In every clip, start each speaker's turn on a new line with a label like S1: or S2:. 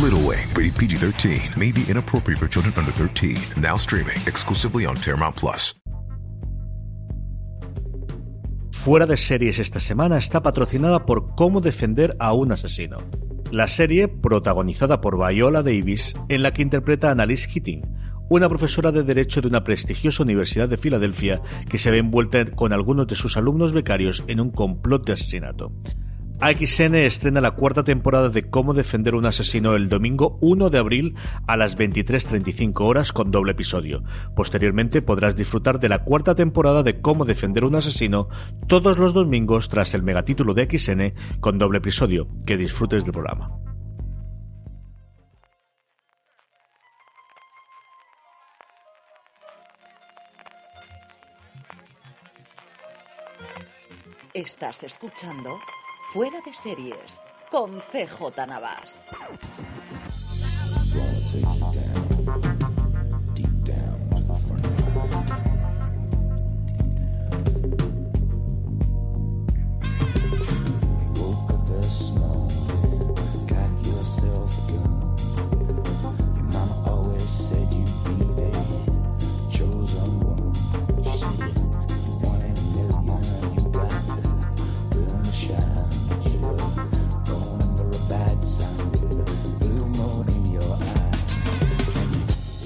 S1: Little Wing, rated PG 13, may be inappropriate for children under 13. Now streaming exclusively on Paramount Plus.
S2: Fuera de series esta semana está patrocinada por Cómo defender a un asesino. La serie, protagonizada por Viola Davis, en la que interpreta a Annalise Keating, una profesora de Derecho de una prestigiosa universidad de Filadelfia que se ve envuelta con algunos de sus alumnos becarios en un complot de asesinato. AXN estrena la cuarta temporada de Cómo defender un asesino el domingo 1 de abril a las 23.35 horas con doble episodio. Posteriormente podrás disfrutar de la cuarta temporada de Cómo defender un asesino todos los domingos tras el megatítulo de AXN con doble episodio. Que disfrutes del programa.
S3: Estás escuchando Fuera de Series con CJ Navas.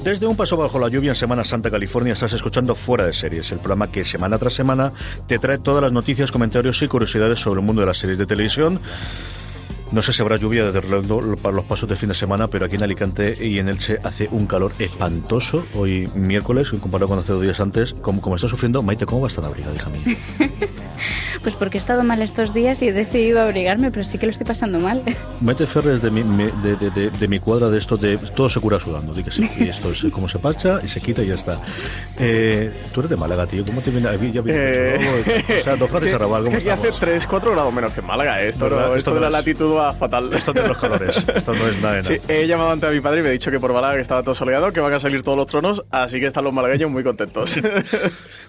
S2: Desde un paso bajo la lluvia en Semana Santa, California, estás escuchando Fuera de Series, el programa que semana tras semana te trae todas las noticias, comentarios y curiosidades sobre el mundo de las series de televisión. No sé si habrá lluvia de reloj para los pasos de fin de semana, pero aquí en Alicante y en Elche hace un calor espantoso hoy miércoles, comparado con hace dos días antes. Como, como está sufriendo, Maite, ¿cómo va a estar abrigada, hija mía?
S4: Pues porque he estado mal estos días y he decidido abrigarme, pero sí que lo estoy pasando mal.
S2: Maite Ferres de mi, me- de, de- de- de mi cuadra de esto de todo se cura sudando, di que sí. Y esto es como se parcha y se quita y ya está. Eh, tú eres de Málaga, tío. ¿Cómo te viene? Ya viene
S5: Eh,
S2: mucho, ¿no? O sea, dos frases
S5: es que-
S2: arrabal, ¿cómo
S5: es que aquí hace
S2: estamos?
S5: 3, 4 grados menos que en Málaga. ¿eh? Esto,
S2: Esto
S5: esto de la latitud va fatal.
S2: Esto de los calores. Esto no es nada de nada.
S5: Sí, he llamado antes a mi padre y me ha dicho que por Málaga que estaba todo soleado, que van a salir todos los tronos, así que están los malagueños muy contentos.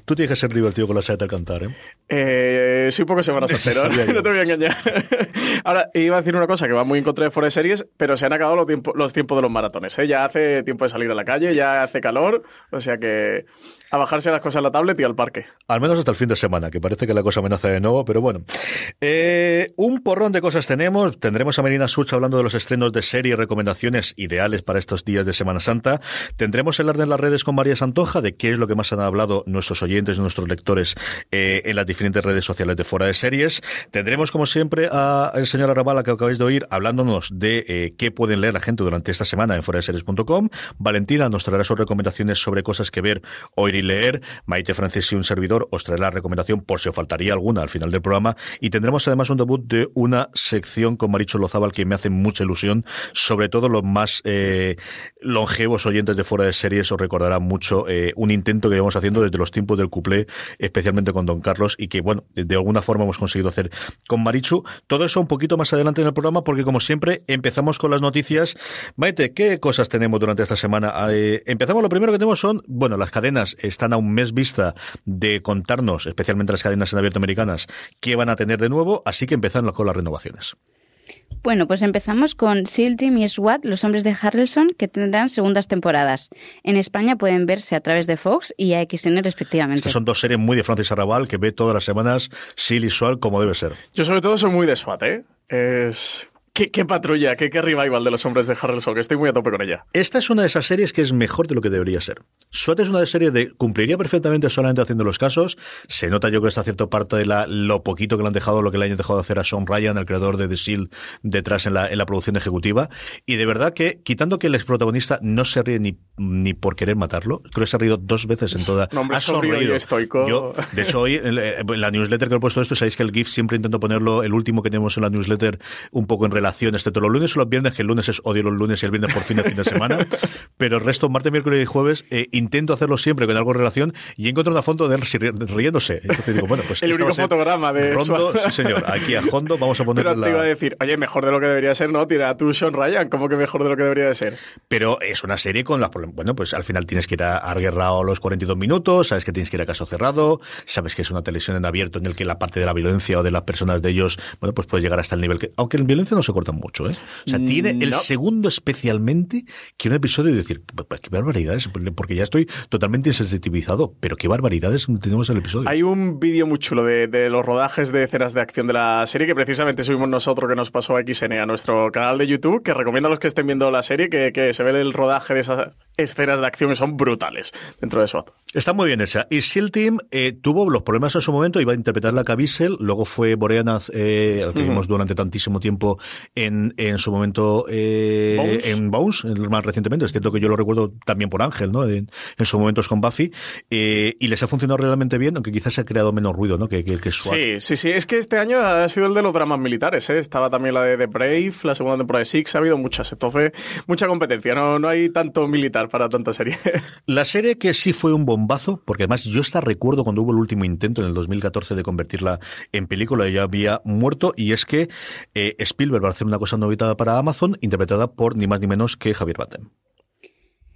S2: Tú tienes que ser divertido con la saeta al cantar, ¿eh?
S5: Eh, soy un poco semana soltero, no te voy a engañar. Ahora, iba a decir una cosa que va muy en contra de fuera de series, pero se han acabado los, tiempo- los tiempos de los maratones. ¿eh? Ya hace tiempo de salir a la calle, ya hace calor, o sea que a bajarse las cosas en la tablet y al parque.
S2: Al menos hasta el fin de semana, que parece que la cosa amenaza de nuevo, pero bueno. Eh, un porrón de cosas tenemos. Tendremos a Marina Such hablando de los estrenos de serie y recomendaciones ideales para estos días de Semana Santa. Tendremos el orden en las redes con María Santoja de qué es lo que más han hablado nuestros oyentes nuestros lectores eh, en las diferentes redes sociales de Fuera de Series. Tendremos, como siempre, a el señor Arrabala que acabáis de oír hablándonos de eh, qué pueden leer la gente durante esta semana en fueradeseries.com. Valentina nos traerá sus recomendaciones sobre cosas que ver, oír y leer. Maite Francis y un servidor os traerá la recomendación por si os faltaría alguna al final del programa. Y tendremos además un debut de una sección con Maricho Lozábal que me hace mucha ilusión. Sobre todo los más eh, longevos oyentes de fuera de series os recordarán mucho eh, un intento que llevamos haciendo desde los tiempos del cuplé, especialmente con Don Carlos, y que bueno, de alguna forma hemos conseguido hacer con Marichu. Todo eso un poquito más adelante en el programa, porque como siempre, empezamos con las noticias. Maite, ¿qué cosas tenemos durante esta semana? Eh, empezamos, lo primero que tenemos son, bueno, las cadenas están a un mes vista de contarnos, especialmente las cadenas en abierto americanas, qué van a tener de nuevo, así que empezamos con las renovaciones.
S4: Bueno, pues empezamos con SEAL Team y SWAT, los hombres de Harrelson, que tendrán segundas temporadas. En España pueden verse a través de Fox y AXN respectivamente.
S2: Estas son dos series muy de Francis Arrabal que ve todas las semanas SEAL y SWAT como debe ser.
S5: Yo sobre todo soy muy de SWAT, ¿eh? Es ¿Qué, patrulla, qué, qué, revival de los hombres de Harrelson, que estoy muy a tope con ella.
S2: Esta es una de esas series que es mejor de lo que debería ser. SWAT es una de series de cumpliría perfectamente solamente haciendo los casos. Se nota yo que está cierto parte de la, lo poquito que le han dejado, lo que le han dejado de hacer a Sean Ryan, el creador de The Shield, detrás en la, en la producción ejecutiva. Y de verdad que, quitando que el ex protagonista no se ríe ni, ni por querer matarlo, creo que se ha reído dos veces en toda.
S5: No, hombre, ha sonreído. estoico.
S2: Yo, de hecho, hoy en la newsletter que he puesto esto, sabéis que el GIF siempre intento ponerlo, el último que tenemos en la newsletter, un poco en relación, todos los lunes o los viernes, que el lunes es odio los lunes y el viernes por fin de fin de semana. pero el resto, martes, miércoles y jueves, eh, intento hacerlo siempre con algo en relación y encuentro una foto de él riéndose. Entonces digo, bueno, pues
S5: el único fotograma de
S2: Rondo, sí señor, aquí a Hondo vamos a poner
S5: Pero te iba a decir, oye, mejor de lo que debería ser, ¿no? Tira a tu Sean Ryan, ¿cómo que mejor de lo que debería de ser?
S2: Pero es una serie con las bueno, pues al final tienes que ir a Arguerrao los 42 minutos, sabes que tienes que ir a caso cerrado, sabes que es una televisión en abierto en el que la parte de la violencia o de las personas de ellos, bueno, pues puede llegar hasta el nivel que, aunque en violencia no se corta mucho, ¿eh? O sea, tiene el segundo especialmente que un episodio y decir, qué barbaridades, porque ya estoy totalmente insensitivizado, pero qué barbaridades tenemos en el episodio.
S5: Hay un vídeo muy chulo de, los rodajes de escenas de acción de la serie que precisamente subimos nosotros que nos pasó a XN a nuestro canal de YouTube, que recomiendo a los que estén viendo la serie que, que se ve el rodaje de esas escenas de acción que son brutales dentro de SWAT.
S2: Está muy bien esa. Y SEAL Team eh, tuvo los problemas en su momento, iba a interpretar la Caviezel, luego fue Boreanaz, eh, al que vimos durante tantísimo tiempo en, en su momento eh, en Bones, más recientemente. Es cierto que yo lo recuerdo también por Ángel, ¿no? En, en sus momentos con Buffy. Eh, y les ha funcionado realmente bien, aunque quizás se ha creado menos ruido, ¿no? Que, que, que
S5: Sí, sí, sí. Es que este año ha sido el de los dramas militares, ¿eh? Estaba también la de The Brave, la segunda temporada de Six, ha habido muchas. Entonces, mucha competencia. No, no hay tanto militar para tanta serie.
S2: La serie que sí fue un bombazo, porque además yo hasta recuerdo cuando hubo el último intento en el 2014 de convertirla en película, ya había muerto, y es que eh, Spielberg va a hacer una cosa novitada para Amazon, interpretada por ni más ni menos que Javier Batem.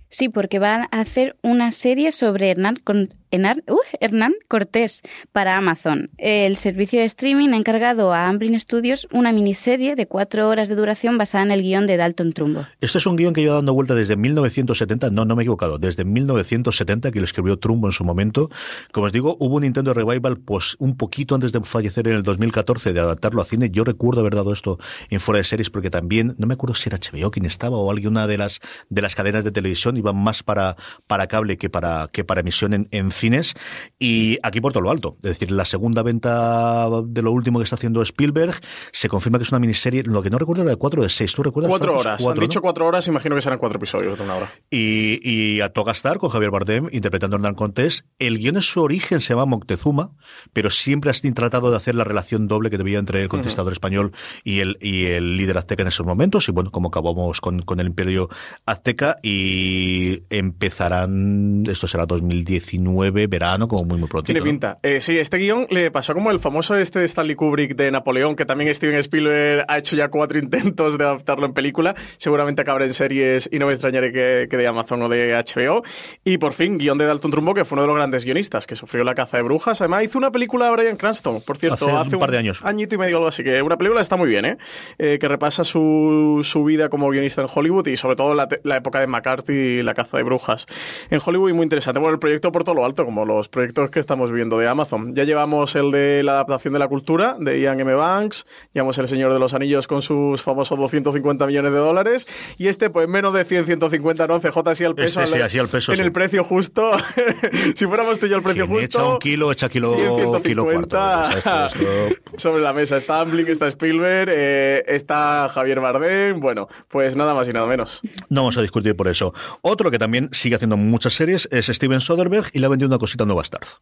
S4: Sí, porque van a hacer una serie sobre Hernán, con, uh, Hernán Cortés para Amazon. El servicio de streaming ha encargado a Amblin Studios una miniserie de cuatro horas de duración basada en el guion de Dalton Trumbo.
S2: Este es un guion que lleva dando vuelta desde 1970, no, no me he equivocado, desde 1970 que lo escribió Trumbo en su momento. Como os digo, hubo un intento de revival pues un poquito antes de fallecer en el 2014 de adaptarlo a cine. Yo recuerdo haber dado esto en fuera de series porque también, no me acuerdo si era HBO quien estaba o alguna de las, de las cadenas de televisión iban más para, para cable que para, que para emisión en, en cines. Y aquí por todo lo alto. Es decir, la segunda venta de lo último que está haciendo Spielberg se confirma que es una miniserie. Lo que no recuerdo era de cuatro o de seis. ¿Tú recuerdas?
S5: Cuatro horas. Han dicho cuatro horas, imagino que serán cuatro episodios de una hora.
S2: Y, y a Togastar con Javier Bardem interpretando a Hernán Contés. El guion en su origen se llama Moctezuma, pero siempre has tratado de hacer la relación doble que debía entre el contestador español y el, y el líder azteca en esos momentos. Y bueno, como acabamos con, con el imperio azteca y empezarán, esto será 2019, verano, como muy, muy pronto.
S5: Tiene pinta. Eh, sí, este guion le pasó como el famoso este de Stanley Kubrick de Napoleón, que también Steven Spielberg ha hecho ya cuatro intentos de adaptarlo en película. Seguramente acabará en series y no me extrañaré que, que de Amazon o de HBO. Y por fin, guion de Dalton Trumbo, que fue uno de los grandes guionistas, que sufrió la caza de brujas. Además, hizo una película de Brian Cranston, por cierto,
S2: hace, un par de años.
S5: Añito y medio algo así, que una película está muy bien, ¿eh? eh que repasa su, su, vida como guionista en Hollywood y sobre todo la, la época de McCarthy y la caza de brujas. En Hollywood muy interesante. Bueno, el proyecto por todo lo alto, como los proyectos que estamos viendo de Amazon. Ya llevamos el de la adaptación de la cultura de Ian M. Banks, llevamos El Señor de los Anillos con sus famosos 250 millones de dólares y este pues menos de 100, 150, no, CJ así al peso.
S2: Sí, así al peso
S5: en
S2: sí.
S5: el precio justo. si fuéramos tú y yo al precio justo.
S2: Echa un kilo, echa kilo,
S5: 100, 150,
S2: kilo cuarto.
S5: sobre la mesa está Amblin, está Spielberg, eh, está Javier Bardem. Bueno, pues nada más y nada menos.
S2: No vamos a discutir por eso. Otro que también sigue haciendo muchas series es Steven Soderbergh y le ha vendido una cosita nueva a Starz.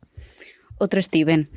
S4: Otro Steven.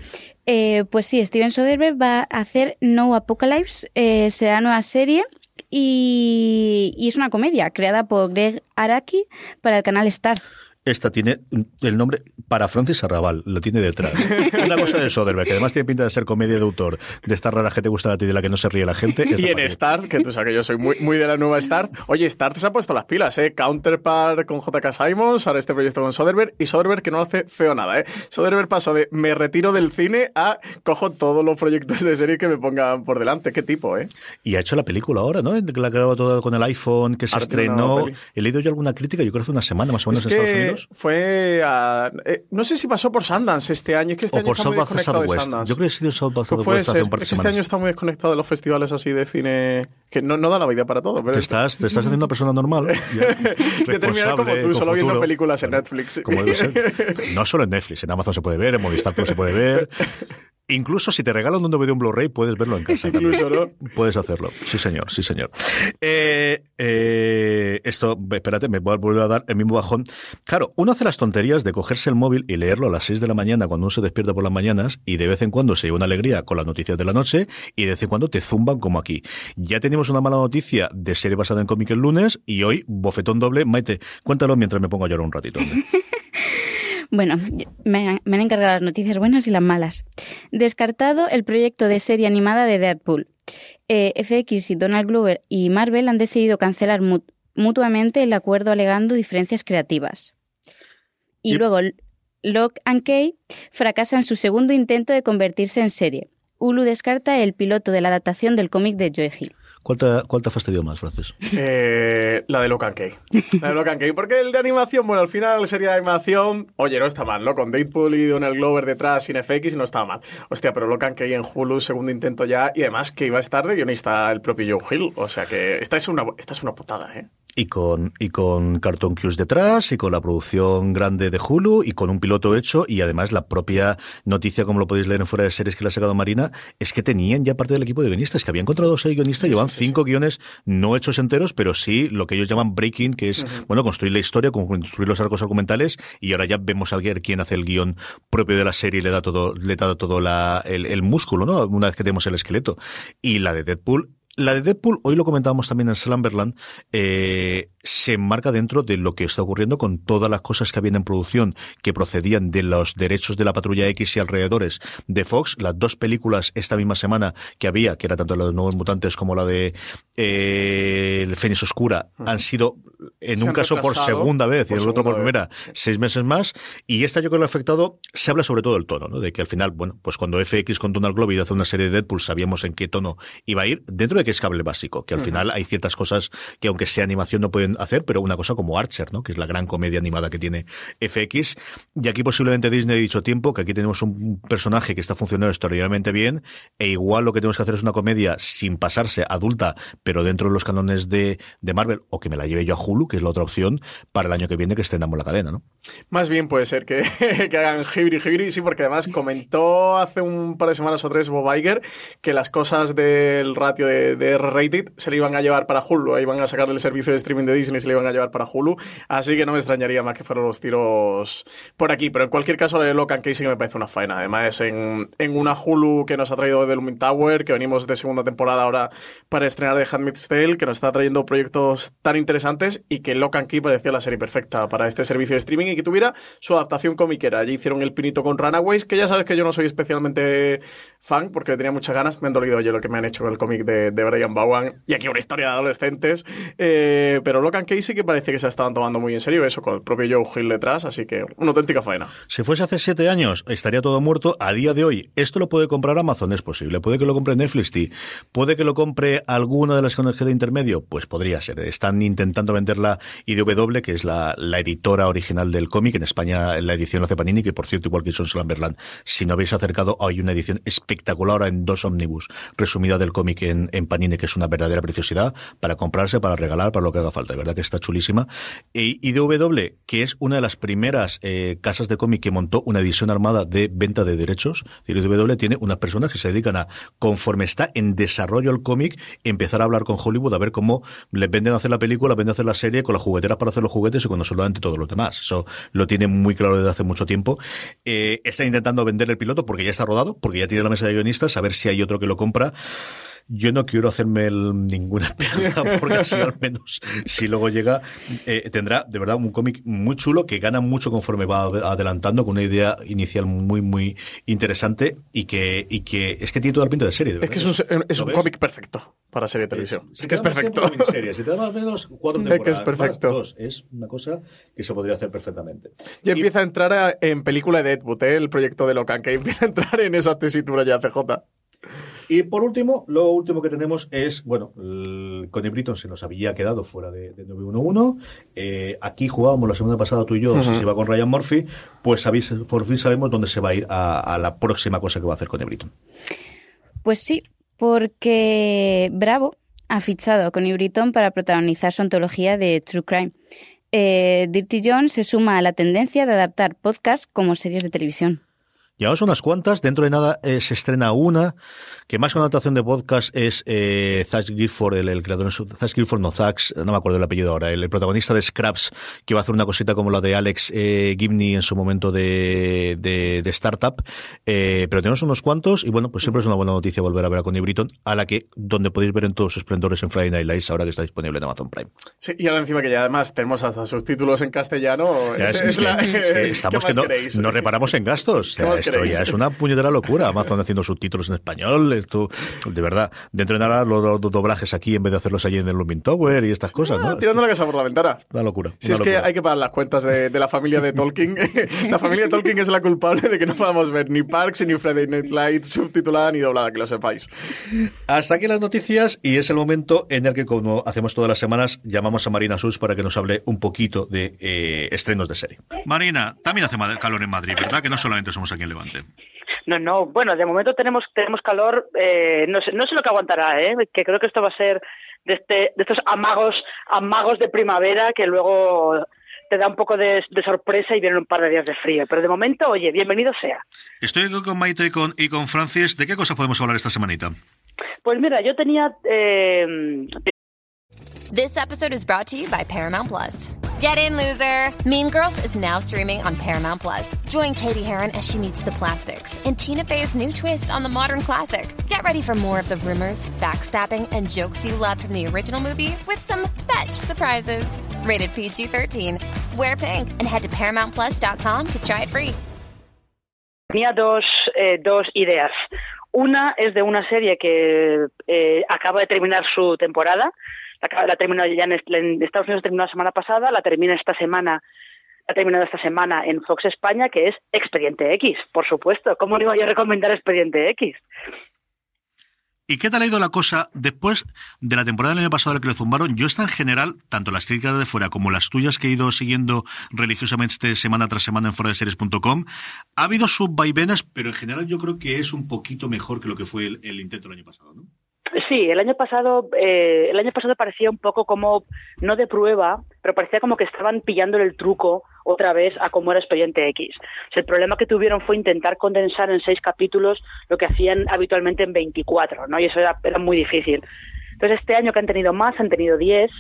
S4: Eh, pues sí, Steven Soderbergh va a hacer No Apocalypse, eh, será nueva serie y, y, es una comedia creada por Greg Araki para el canal Star.
S2: Esta tiene el nombre para Francis Arrabal, lo tiene detrás. Una cosa de Soderbergh, que además tiene pinta de ser comedia de autor, de estas raras que te gustan a ti, de la que no se ríe la gente.
S5: Y en. Start, que tú sabes que yo soy muy, muy de la nueva Start. Oye, Start se ha puesto las pilas, ¿eh? Counterpart con JK Simons, ahora este proyecto con Soderbergh, y Soderbergh que no hace feo nada, ¿eh? Soderbergh pasó de me retiro del cine a cojo todos los proyectos de serie que me pongan por delante. ¿Qué tipo, eh?
S2: Y ha hecho la película ahora, ¿no? Que la ha grabado toda con el iPhone, que se estrenó. He leído yo alguna crítica, yo creo que hace una semana más o menos
S5: Es
S2: en Estados
S5: que Fue a- eh, no sé si pasó por Sundance este año, es que este
S2: O
S5: año
S2: por
S5: está muy
S2: South by
S5: desconectado de. Sundance.
S2: Yo creo que ha sido South by
S5: Pues
S2: Southwest hace
S5: ser,
S2: un par de
S5: es que este año está muy desconectado de los festivales así de cine que no, no da la vida para todo. Pero
S2: Te estás, te estás haciendo una persona normal.
S5: que terminar como tú, solo viendo
S2: futuro.
S5: películas en Netflix.
S2: Como debe ser. No solo en Netflix, en Amazon se puede ver, en Movistar Plus se puede ver. Incluso si te regalan un DVD un Blu-ray, puedes verlo en casa.
S5: Incluso, ¿no?
S2: Puedes hacerlo. Sí, señor, sí, señor. Eh, eh, esto, espérate, me voy a volver a dar el mismo bajón. Claro, uno hace las tonterías de cogerse el móvil y leerlo a las 6 de la mañana cuando uno se despierta por las mañanas y de vez en cuando se lleva una alegría con las noticias de la noche y de vez en cuando te zumban como aquí. Ya tenemos una mala noticia de serie basada en cómic el lunes y hoy bofetón doble. Maite, cuéntalo mientras me pongo a llorar un ratito.
S4: Bueno, me, han- me han encargado las noticias buenas y las malas. Descartado el proyecto de serie animada de Deadpool. Eh, FX y Donald Glover y Marvel han decidido cancelar mu- mutuamente el acuerdo alegando diferencias creativas. Y,
S2: Y-
S4: luego, Locke and Key fracasa en su segundo intento de convertirse en serie. Hulu descarta el piloto de la adaptación del cómic de Joe Hill.
S2: ¿Cuál te, cuál te ha fastidiado más, Francis?
S5: Eh, la de Locan Key. La de Locan Key. Porque el de animación, bueno, al final sería de animación. Oye, no está mal, ¿no? Con Deadpool y Donald Glover detrás, sin FX, no estaba mal. Hostia, pero Locan Key en Hulu, segundo intento ya. Y además que iba a estar de guionista el propio Joe Hill. O sea que esta es una, esta es una putada, ¿eh?
S2: Y con, y con Cartoon detrás, y con la producción grande de Hulu, y con un piloto hecho, y además la propia noticia, como lo podéis leer en fuera de series que le ha sacado Marina, es que tenían ya parte del equipo de guionistas, que habían encontrado seis guionistas, llevan cinco guiones no hechos enteros, pero sí lo que ellos llaman breaking, que es, bueno, construir la historia, construir los arcos argumentales, y ahora ya vemos a ver quién hace el guion propio de la serie y le da todo, le da todo la, el, el músculo, ¿no? Una vez que tenemos el esqueleto. Y la de Deadpool, la de Deadpool, hoy lo comentábamos también en Slumberland, eh, se enmarca dentro de lo que está ocurriendo con todas las cosas que habían en producción que procedían de los derechos de la Patrulla X y alrededores de Fox. Las dos películas esta misma semana que había, que era tanto la de los Nuevos Mutantes como la de eh, El Fénix Oscura, han sido en
S5: Se
S2: un caso por segunda vez y en el otro por primera seis meses más. Y esta yo creo que lo ha afectado, se habla sobre todo del tono, ¿no? De que al final, bueno, pues cuando FX con Donald Glover hace una serie de Deadpool sabíamos en qué tono iba a ir, dentro de que es cable básico, que al final hay ciertas cosas que aunque sea animación no pueden hacer, pero una cosa como Archer, ¿no? Que es la gran comedia animada que tiene FX. Y aquí posiblemente Disney ha dicho tiempo, que aquí tenemos un personaje que está funcionando extraordinariamente bien, e igual lo que tenemos que hacer es una comedia sin pasarse adulta, pero dentro de los canones de, de Marvel, o que me la lleve yo a Hulu, que es la otra opción, para el año que viene que estrenamos la cadena, ¿no?
S5: Más bien puede ser que, que hagan Hibri Hibri, sí, porque además comentó hace un par de semanas o tres Bob Iger que las cosas del ratio de, de R-rated se le iban a llevar para Hulu, iban a sacar del servicio de streaming de Disney se le iban a llevar para Hulu, así que no me extrañaría más que fueran los tiros por aquí, pero en cualquier caso la de Locan Casey me parece una faena, además en, en una Hulu que nos ha traído de Lumin Tower, que venimos de segunda temporada ahora para estrenar de Handmaid's Tale, que nos está trayendo proyectos tan interesantes y que Locan Key parecía la serie perfecta para este servicio de streaming y que tuviera su adaptación comiquera. Allí hicieron el pinito con Runaways, que ya sabes que yo no soy especialmente fan porque le tenía muchas ganas. Me han dolido oye lo que me han hecho con el cómic de, de Brian Bowen y aquí una historia de adolescentes. Eh, pero Locan sí que parece que se estaban tomando muy en serio eso con el propio Joe Hill detrás, así que una auténtica faena.
S2: Si fuese hace siete años, estaría todo muerto. A día de hoy, esto lo puede comprar Amazon, es posible. Puede que lo compre Netflix, sí. puede que lo compre alguna de las que nos queda intermedio, pues podría ser. Están intentando venderla IDW, que es la, la editora original del cómic. En España la edición lo hace que por cierto, igual que en Slamberland, si no habéis acercado, hay una edición espectacular ahora en dos ómnibus, resumida del cómic en Panini, que es una verdadera preciosidad para comprarse, para regalar, para lo que haga falta. De verdad que está chulísima. E IDW, que es una de las primeras eh, casas de cómic que montó una edición armada de venta de derechos. IDW tiene unas personas que se dedican a, conforme está en desarrollo el cómic, empezar a hablar con Hollywood a ver cómo les venden a hacer la película, venden a hacer la serie con las jugueteras para hacer los juguetes y con absolutamente todo lo demás. Eso lo tiene muy claro desde hace mucho tiempo. Eh, está intentando vender el piloto porque ya está rodado, porque ya tiene la mesa de guionistas, a ver si hay otro que lo compra. Yo no quiero hacerme el- ninguna esperanza, porque así al menos, si luego llega, eh, tendrá de verdad un cómic muy chulo que gana mucho conforme va adelantando, con una idea inicial muy, muy interesante y que, y que es que tiene toda la pinta de serie, de
S5: Es que es un, es
S2: ¿Lo
S5: un cómic perfecto para serie de televisión.
S2: Si
S5: es que es perfecto.
S2: tiempo, miniserie. Si te da más o menos cuatro
S5: Es que es
S2: temporadas, más
S5: perfecto.
S2: dos, es una cosa que se podría hacer perfectamente.
S5: Y empieza a entrar a- en película de Deadwood, ¿eh? el proyecto de Locan, que empieza a entrar en esa tesitura ya, CJ.
S2: Y por último, lo último que tenemos es, bueno, el Connie Britton se nos había quedado fuera de, de 911. Eh, aquí jugábamos la semana pasada tú y yo, si se va con Ryan Murphy, pues sabéis, por fin sabemos dónde se va a ir a, a la próxima cosa que va a hacer Connie Britton.
S4: Pues sí, porque Bravo ha fichado a Connie Britton para protagonizar su antología de True Crime. Eh, Dirty John se suma a la tendencia de adaptar podcasts como series de televisión.
S2: Llevamos unas cuantas, dentro de nada eh, se estrena una, que más que una adaptación de podcast es eh, Zach Gifford, el, el creador, Zach Gifford, no Zach, no me acuerdo el apellido ahora, el, el protagonista de Scraps, que va a hacer una cosita como la de Alex eh, Gibney en su momento de, de, de startup, eh, pero tenemos unos cuantos y bueno, pues siempre es una buena noticia volver a ver a Connie Britton, a la que, donde podéis ver en todos sus esplendores en Friday Night Lights, ahora que está disponible en Amazon Prime.
S5: Sí, y ahora encima que ya además tenemos hasta subtítulos en castellano.
S2: Ya
S5: es- la-
S2: es que
S5: ¿qué
S2: estamos que no, no reparamos en gastos. O
S5: ¿Qué
S2: sea, ya es una puñetera locura. Amazon haciendo subtítulos en español. Esto, de verdad, dentro de nada los, los doblajes aquí en vez de hacerlos allí en el Looming Tower y estas cosas,
S5: Ah,
S2: ¿no?
S5: tirando la casa por la ventana.
S2: Una locura.
S5: Si
S2: una
S5: es que hay que pagar las cuentas de, de la familia de Tolkien. la familia de Tolkien es la culpable de que no podamos ver ni Parks ni Friday Night Lights subtitulada ni doblada, que lo sepáis.
S2: Hasta aquí las noticias y es el momento en el que, como hacemos todas las semanas, llamamos a Marina Sus para que nos hable un poquito de eh, estrenos de serie. Marina, también hace calor en Madrid, ¿verdad? Que no solamente somos aquí en Levante.
S6: No, no, bueno, de momento tenemos tenemos calor, eh, no, sé, no sé lo que aguantará, ¿eh? que creo que esto va a ser de, este, de estos amagos, amagos de primavera que luego te da un poco de, de sorpresa y vienen un par de días de frío. Pero de momento, oye, bienvenido sea.
S2: Estoy aquí con Maite y con, y con Francis. ¿De qué cosa podemos hablar esta semanita?
S6: Pues mira, yo tenía... Eh,
S7: This episode is brought to you by Paramount Plus. Get in, loser! Mean Girls is now streaming on Paramount Plus. Join Katie Heron as she meets the plastics in Tina Fey's new twist on the modern classic. Get ready for more of the rumors, backstabbing, and jokes you loved from the original movie with some fetch surprises. Rated PG 13. Wear pink and head to ParamountPlus.com to try it free.
S6: tenía dos, eh, dos ideas. Una es de una serie que eh, acaba de terminar su temporada. La, terminó ya en, est- en Estados Unidos, terminó la semana pasada, la termina esta semana. Ha terminado esta semana en Fox España, que es Expediente X, por supuesto. ¿Cómo no iba yo a recomendar Expediente X?
S2: ¿Y qué tal ha ido la cosa después de la temporada del año pasado a la que le zumbaron? Yo está en general, tanto las críticas de fuera como las tuyas que he ido siguiendo religiosamente semana tras semana en foradeseries.com, ha habido sus vaivenas, pero en general yo creo que es un poquito mejor que lo que fue el, el intento del año pasado, ¿no?
S6: Sí, el año pasado, eh, el año pasado parecía un poco como, no de prueba, pero parecía como que estaban pillándole el truco otra vez a cómo era Expediente X. El problema que tuvieron fue intentar condensar en seis capítulos lo que hacían habitualmente en 24, ¿no? Y eso era, era muy difícil. Entonces, este año que han tenido más, han tenido 10,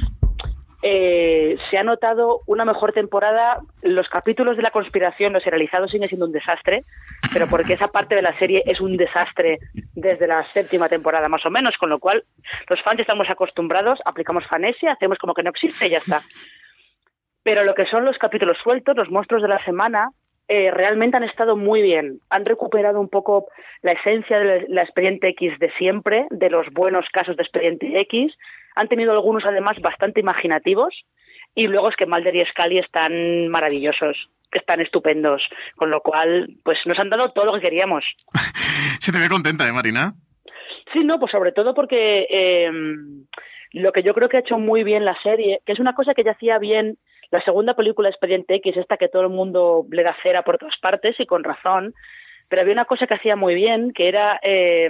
S6: eh, se ha notado una mejor temporada. Los capítulos de la conspiración, los serializados, siguen siendo un desastre, pero porque esa parte de la serie es un desastre desde la séptima temporada más o menos, con lo cual los fans estamos acostumbrados, aplicamos fanesia, hacemos como que no existe y ya está. Pero lo que son los capítulos sueltos, los monstruos de la semana, eh, realmente han estado muy bien. Han recuperado un poco la esencia de la, Expediente X de siempre, de los buenos casos de Expediente X. Han tenido algunos además bastante imaginativos. Y luego es que Mulder y Scully están maravillosos, están estupendos. Con lo cual, pues nos han dado todo lo que queríamos.
S5: Se te ve contenta, ¿eh, Marina?
S6: Sí, no, pues sobre todo porque eh, lo que yo creo que ha hecho muy bien la serie, que es una cosa que ya hacía bien la segunda película Expediente X, esta que todo el mundo le da cera por todas partes y con razón, pero había una cosa que hacía muy bien, que era eh,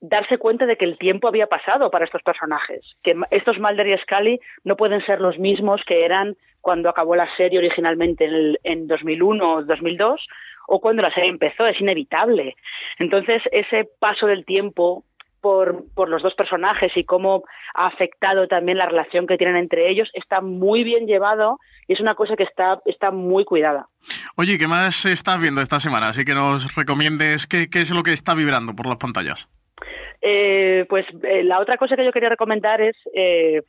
S6: darse cuenta de que el tiempo había pasado para estos personajes, que estos Mulder y Scully no pueden ser los mismos que eran cuando acabó la serie originalmente en, el- en 2001 o 2002 o cuando la serie empezó, es inevitable. Entonces, ese paso del tiempo por, por los dos personajes y cómo ha afectado también la relación que tienen entre ellos está muy bien llevado y es una cosa que está, está muy cuidada.
S5: Oye, ¿qué más estás viendo esta semana? Así que nos recomiendes qué, qué es lo que está vibrando por las pantallas.
S6: Eh, pues eh, la otra cosa que yo quería recomendar es eh,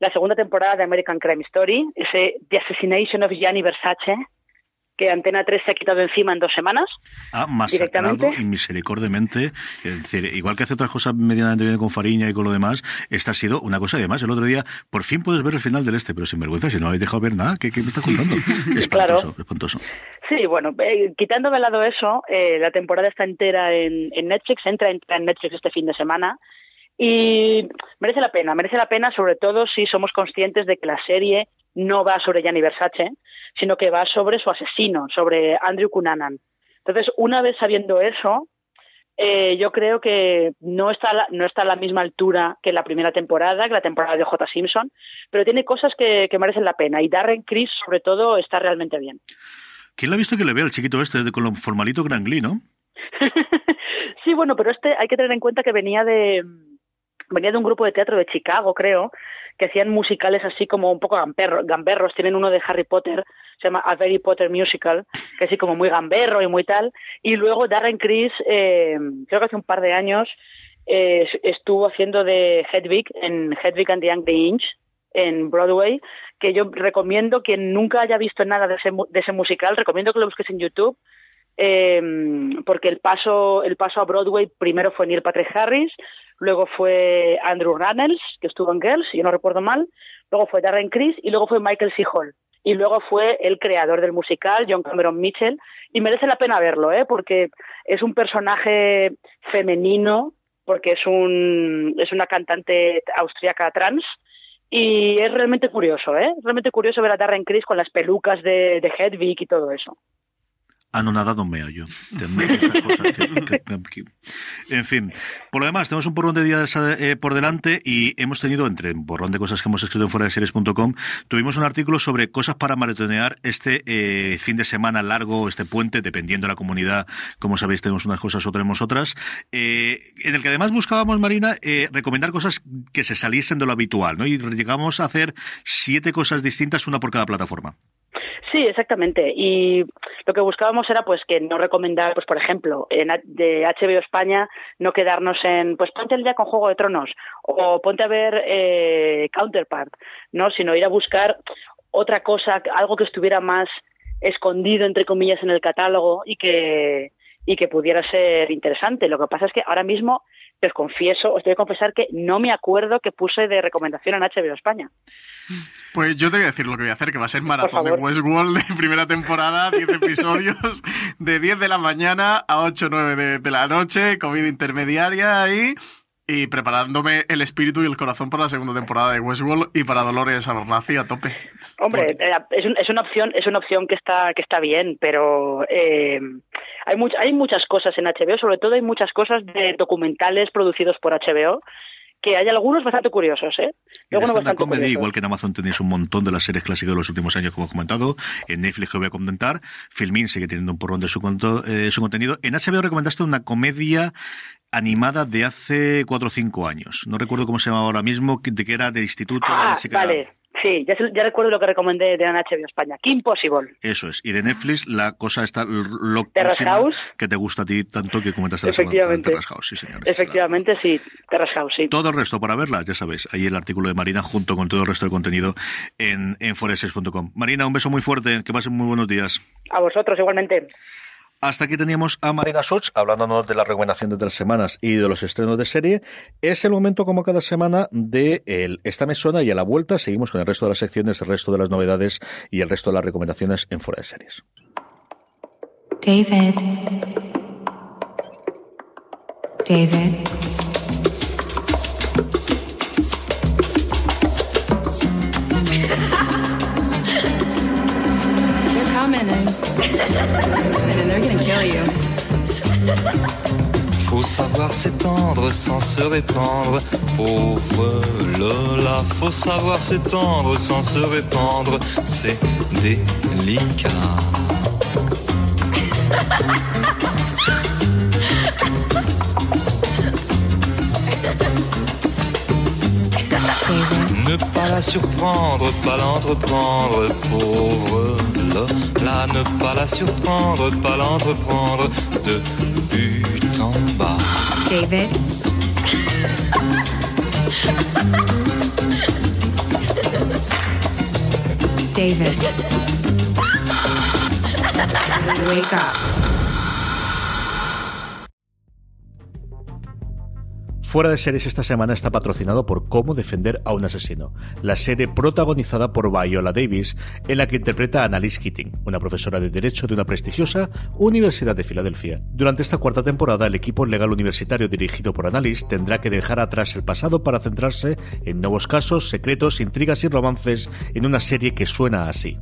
S6: la segunda temporada de American Crime Story, ese The Assassination of Gianni Versace, que Antena 3 se ha quitado encima en dos semanas.
S2: Ha masacrado y misericordiamente. Es decir, igual que hace otras cosas medianamente bien con Fariña y con lo demás, esta ha sido una cosa. Además, el otro día, por fin puedes ver el final del este, pero sin vergüenza, si no habéis dejado ver nada, ¿qué, qué me estás contando? Espantoso, espantoso.
S6: Sí, bueno, eh, quitando de lado eso, eh, la temporada está entera en, en Netflix, entra, entra en Netflix este fin de semana. Y merece la pena, merece la pena sobre todo si somos conscientes de que la serie no va sobre Gianni Versace, sino que va sobre su asesino, sobre Andrew Cunanan. Entonces, una vez sabiendo eso, eh, yo creo que no está, a la, no está a la misma altura que la primera temporada, que la temporada de J. Simpson, pero tiene cosas que, que merecen la pena. Y Darren Criss, sobre todo, está realmente bien.
S2: ¿Quién le ha visto que le vea al chiquito este con lo formalito Gran Glee, no?
S6: sí, bueno, pero este hay que tener en cuenta que venía de venía de un grupo de teatro de Chicago, creo, que hacían musicales así como un poco gamberro, gamberros. Tienen uno de Harry Potter, se llama A Very Potter Musical, que así como muy gamberro y muy tal. Y luego Darren Criss, eh, creo que hace un par de años, eh, estuvo haciendo de Hedwig en Hedwig and the Angry Inch en Broadway, que yo recomiendo, quien nunca haya visto nada de ese, de ese musical, recomiendo que lo busques en YouTube, eh, porque el paso, el paso a Broadway primero fue Neil Patrick Harris, luego fue Andrew Rannells, que estuvo en Girls, si yo no recuerdo mal, luego fue Darren Criss y luego fue Michael C. Y luego fue el creador del musical, John Cameron Mitchell, y merece la pena verlo, ¿eh? porque es un personaje femenino, porque es, un, es una cantante austríaca trans, y es realmente curioso, ¿eh? Realmente curioso ver a Darren Criss con las pelucas de, de Hedwig y todo eso
S2: anonadado me yo. en fin, por lo demás, tenemos un porrón de días eh, por delante y hemos tenido, entre un porrón de cosas que hemos escrito en fuera de series.com, tuvimos un artículo sobre cosas para maratonear este eh, fin de semana largo, este puente, dependiendo de la comunidad. Como sabéis, tenemos unas cosas o tenemos otras. Eh, en el que además buscábamos, Marina, recomendar cosas que se saliesen de lo habitual, ¿no? Y llegamos a hacer siete cosas distintas, una por cada plataforma.
S6: Sí, exactamente. Y lo que buscábamos era pues que no recomendar, pues por ejemplo, en, de HBO España, no quedarnos en, pues ponte el día con Juego de Tronos o ponte a ver eh, Counterpart, ¿no? Sino ir a buscar otra cosa, algo que estuviera más escondido, entre comillas, en el catálogo y que, y que pudiera ser interesante. Lo que pasa es que ahora mismo os confieso, os tengo que confesar que no me acuerdo que puse de recomendación en HBO España.
S5: Pues yo te voy a decir lo que voy a hacer, que va a ser maratón de Westworld de primera temporada, 10 episodios, de 10 de la mañana a 8 o 9 de, de, la noche, comida intermediaria y y preparándome el espíritu y el corazón para la segunda temporada de Westworld y para Dolores Abernathy a tope.
S6: Hombre, eh, es, un, es, una opción, es una opción que está que está bien, pero eh, hay much, hay muchas cosas en HBO, sobre todo hay muchas cosas de documentales producidos por HBO que hay algunos bastante curiosos, ¿eh?
S2: Luego no bastante comedy, curiosos. igual que en Amazon tenéis un montón de las series clásicas de los últimos años, como he comentado. En Netflix que voy a comentar. Filmin sigue teniendo un porrón de su, eh, su contenido. En HBO recomendaste una comedia animada de hace cuatro o cinco años. No recuerdo cómo se llamaba ahora mismo, de que era de instituto.
S6: Ah, de vale. Sí, ya, ya, recuerdo lo que recomendé de HBO España. Kim Possible.
S2: Eso es. Y de Netflix la cosa está
S6: House.
S2: Que te gusta a ti tanto que comentaste
S6: Efectivamente.
S2: la Terrace House, sí, señores.
S6: Efectivamente, sí. Terrace House, sí.
S2: Todo el resto para verla, ya sabes. Ahí el artículo de Marina junto con todo el resto del contenido en, en. Marina, un beso muy fuerte. Que pasen muy buenos días.
S6: A vosotros, igualmente.
S2: Hasta aquí teníamos a Marina Soch hablándonos de la recomendación de las semanas y de los estrenos de serie. Es el momento, como cada semana, de el Esta Mesona y a la vuelta seguimos con el resto de las secciones, el resto de las novedades y el resto de las recomendaciones en Fuera de Series.
S8: David. David.
S9: Faut savoir s'étendre sans se répandre, pauvre Lola. Faut savoir s'étendre sans se répandre, c'est délicat. Ne pas la surprendre, pas l'entreprendre, pauvre Lola. Ne pas la surprendre, pas l'entreprendre, de but en bas.
S8: David. David. Wake up.
S2: Fuera de series esta semana está patrocinado por Cómo defender a un asesino, la serie protagonizada por Viola Davis, en la que interpreta a Annalise Keating, una profesora de Derecho de una prestigiosa Universidad de Filadelfia. Durante esta cuarta temporada, el equipo legal universitario dirigido por Annalise tendrá que dejar atrás el pasado para centrarse en nuevos casos, secretos, intrigas y romances en una serie que suena así.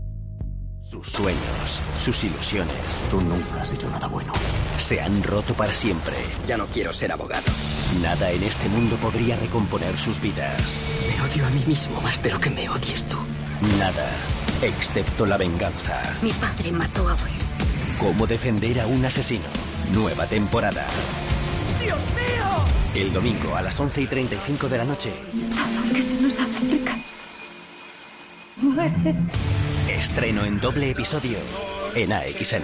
S10: Sus sueños, sus ilusiones. Tú nunca has hecho nada bueno. Se han roto para siempre. Ya no quiero ser abogado. Nada en este mundo podría recomponer sus vidas.
S11: Me odio a mí mismo más de lo que me odies tú.
S10: Nada, excepto la venganza.
S11: Mi padre mató a Wes.
S10: Cómo defender a un asesino. Nueva temporada.
S11: ¡Dios mío!
S10: El domingo a las 11 y 35 de la noche.
S11: Todo que se nos acerca. Muere.
S10: Estreno en doble episodio en AXN.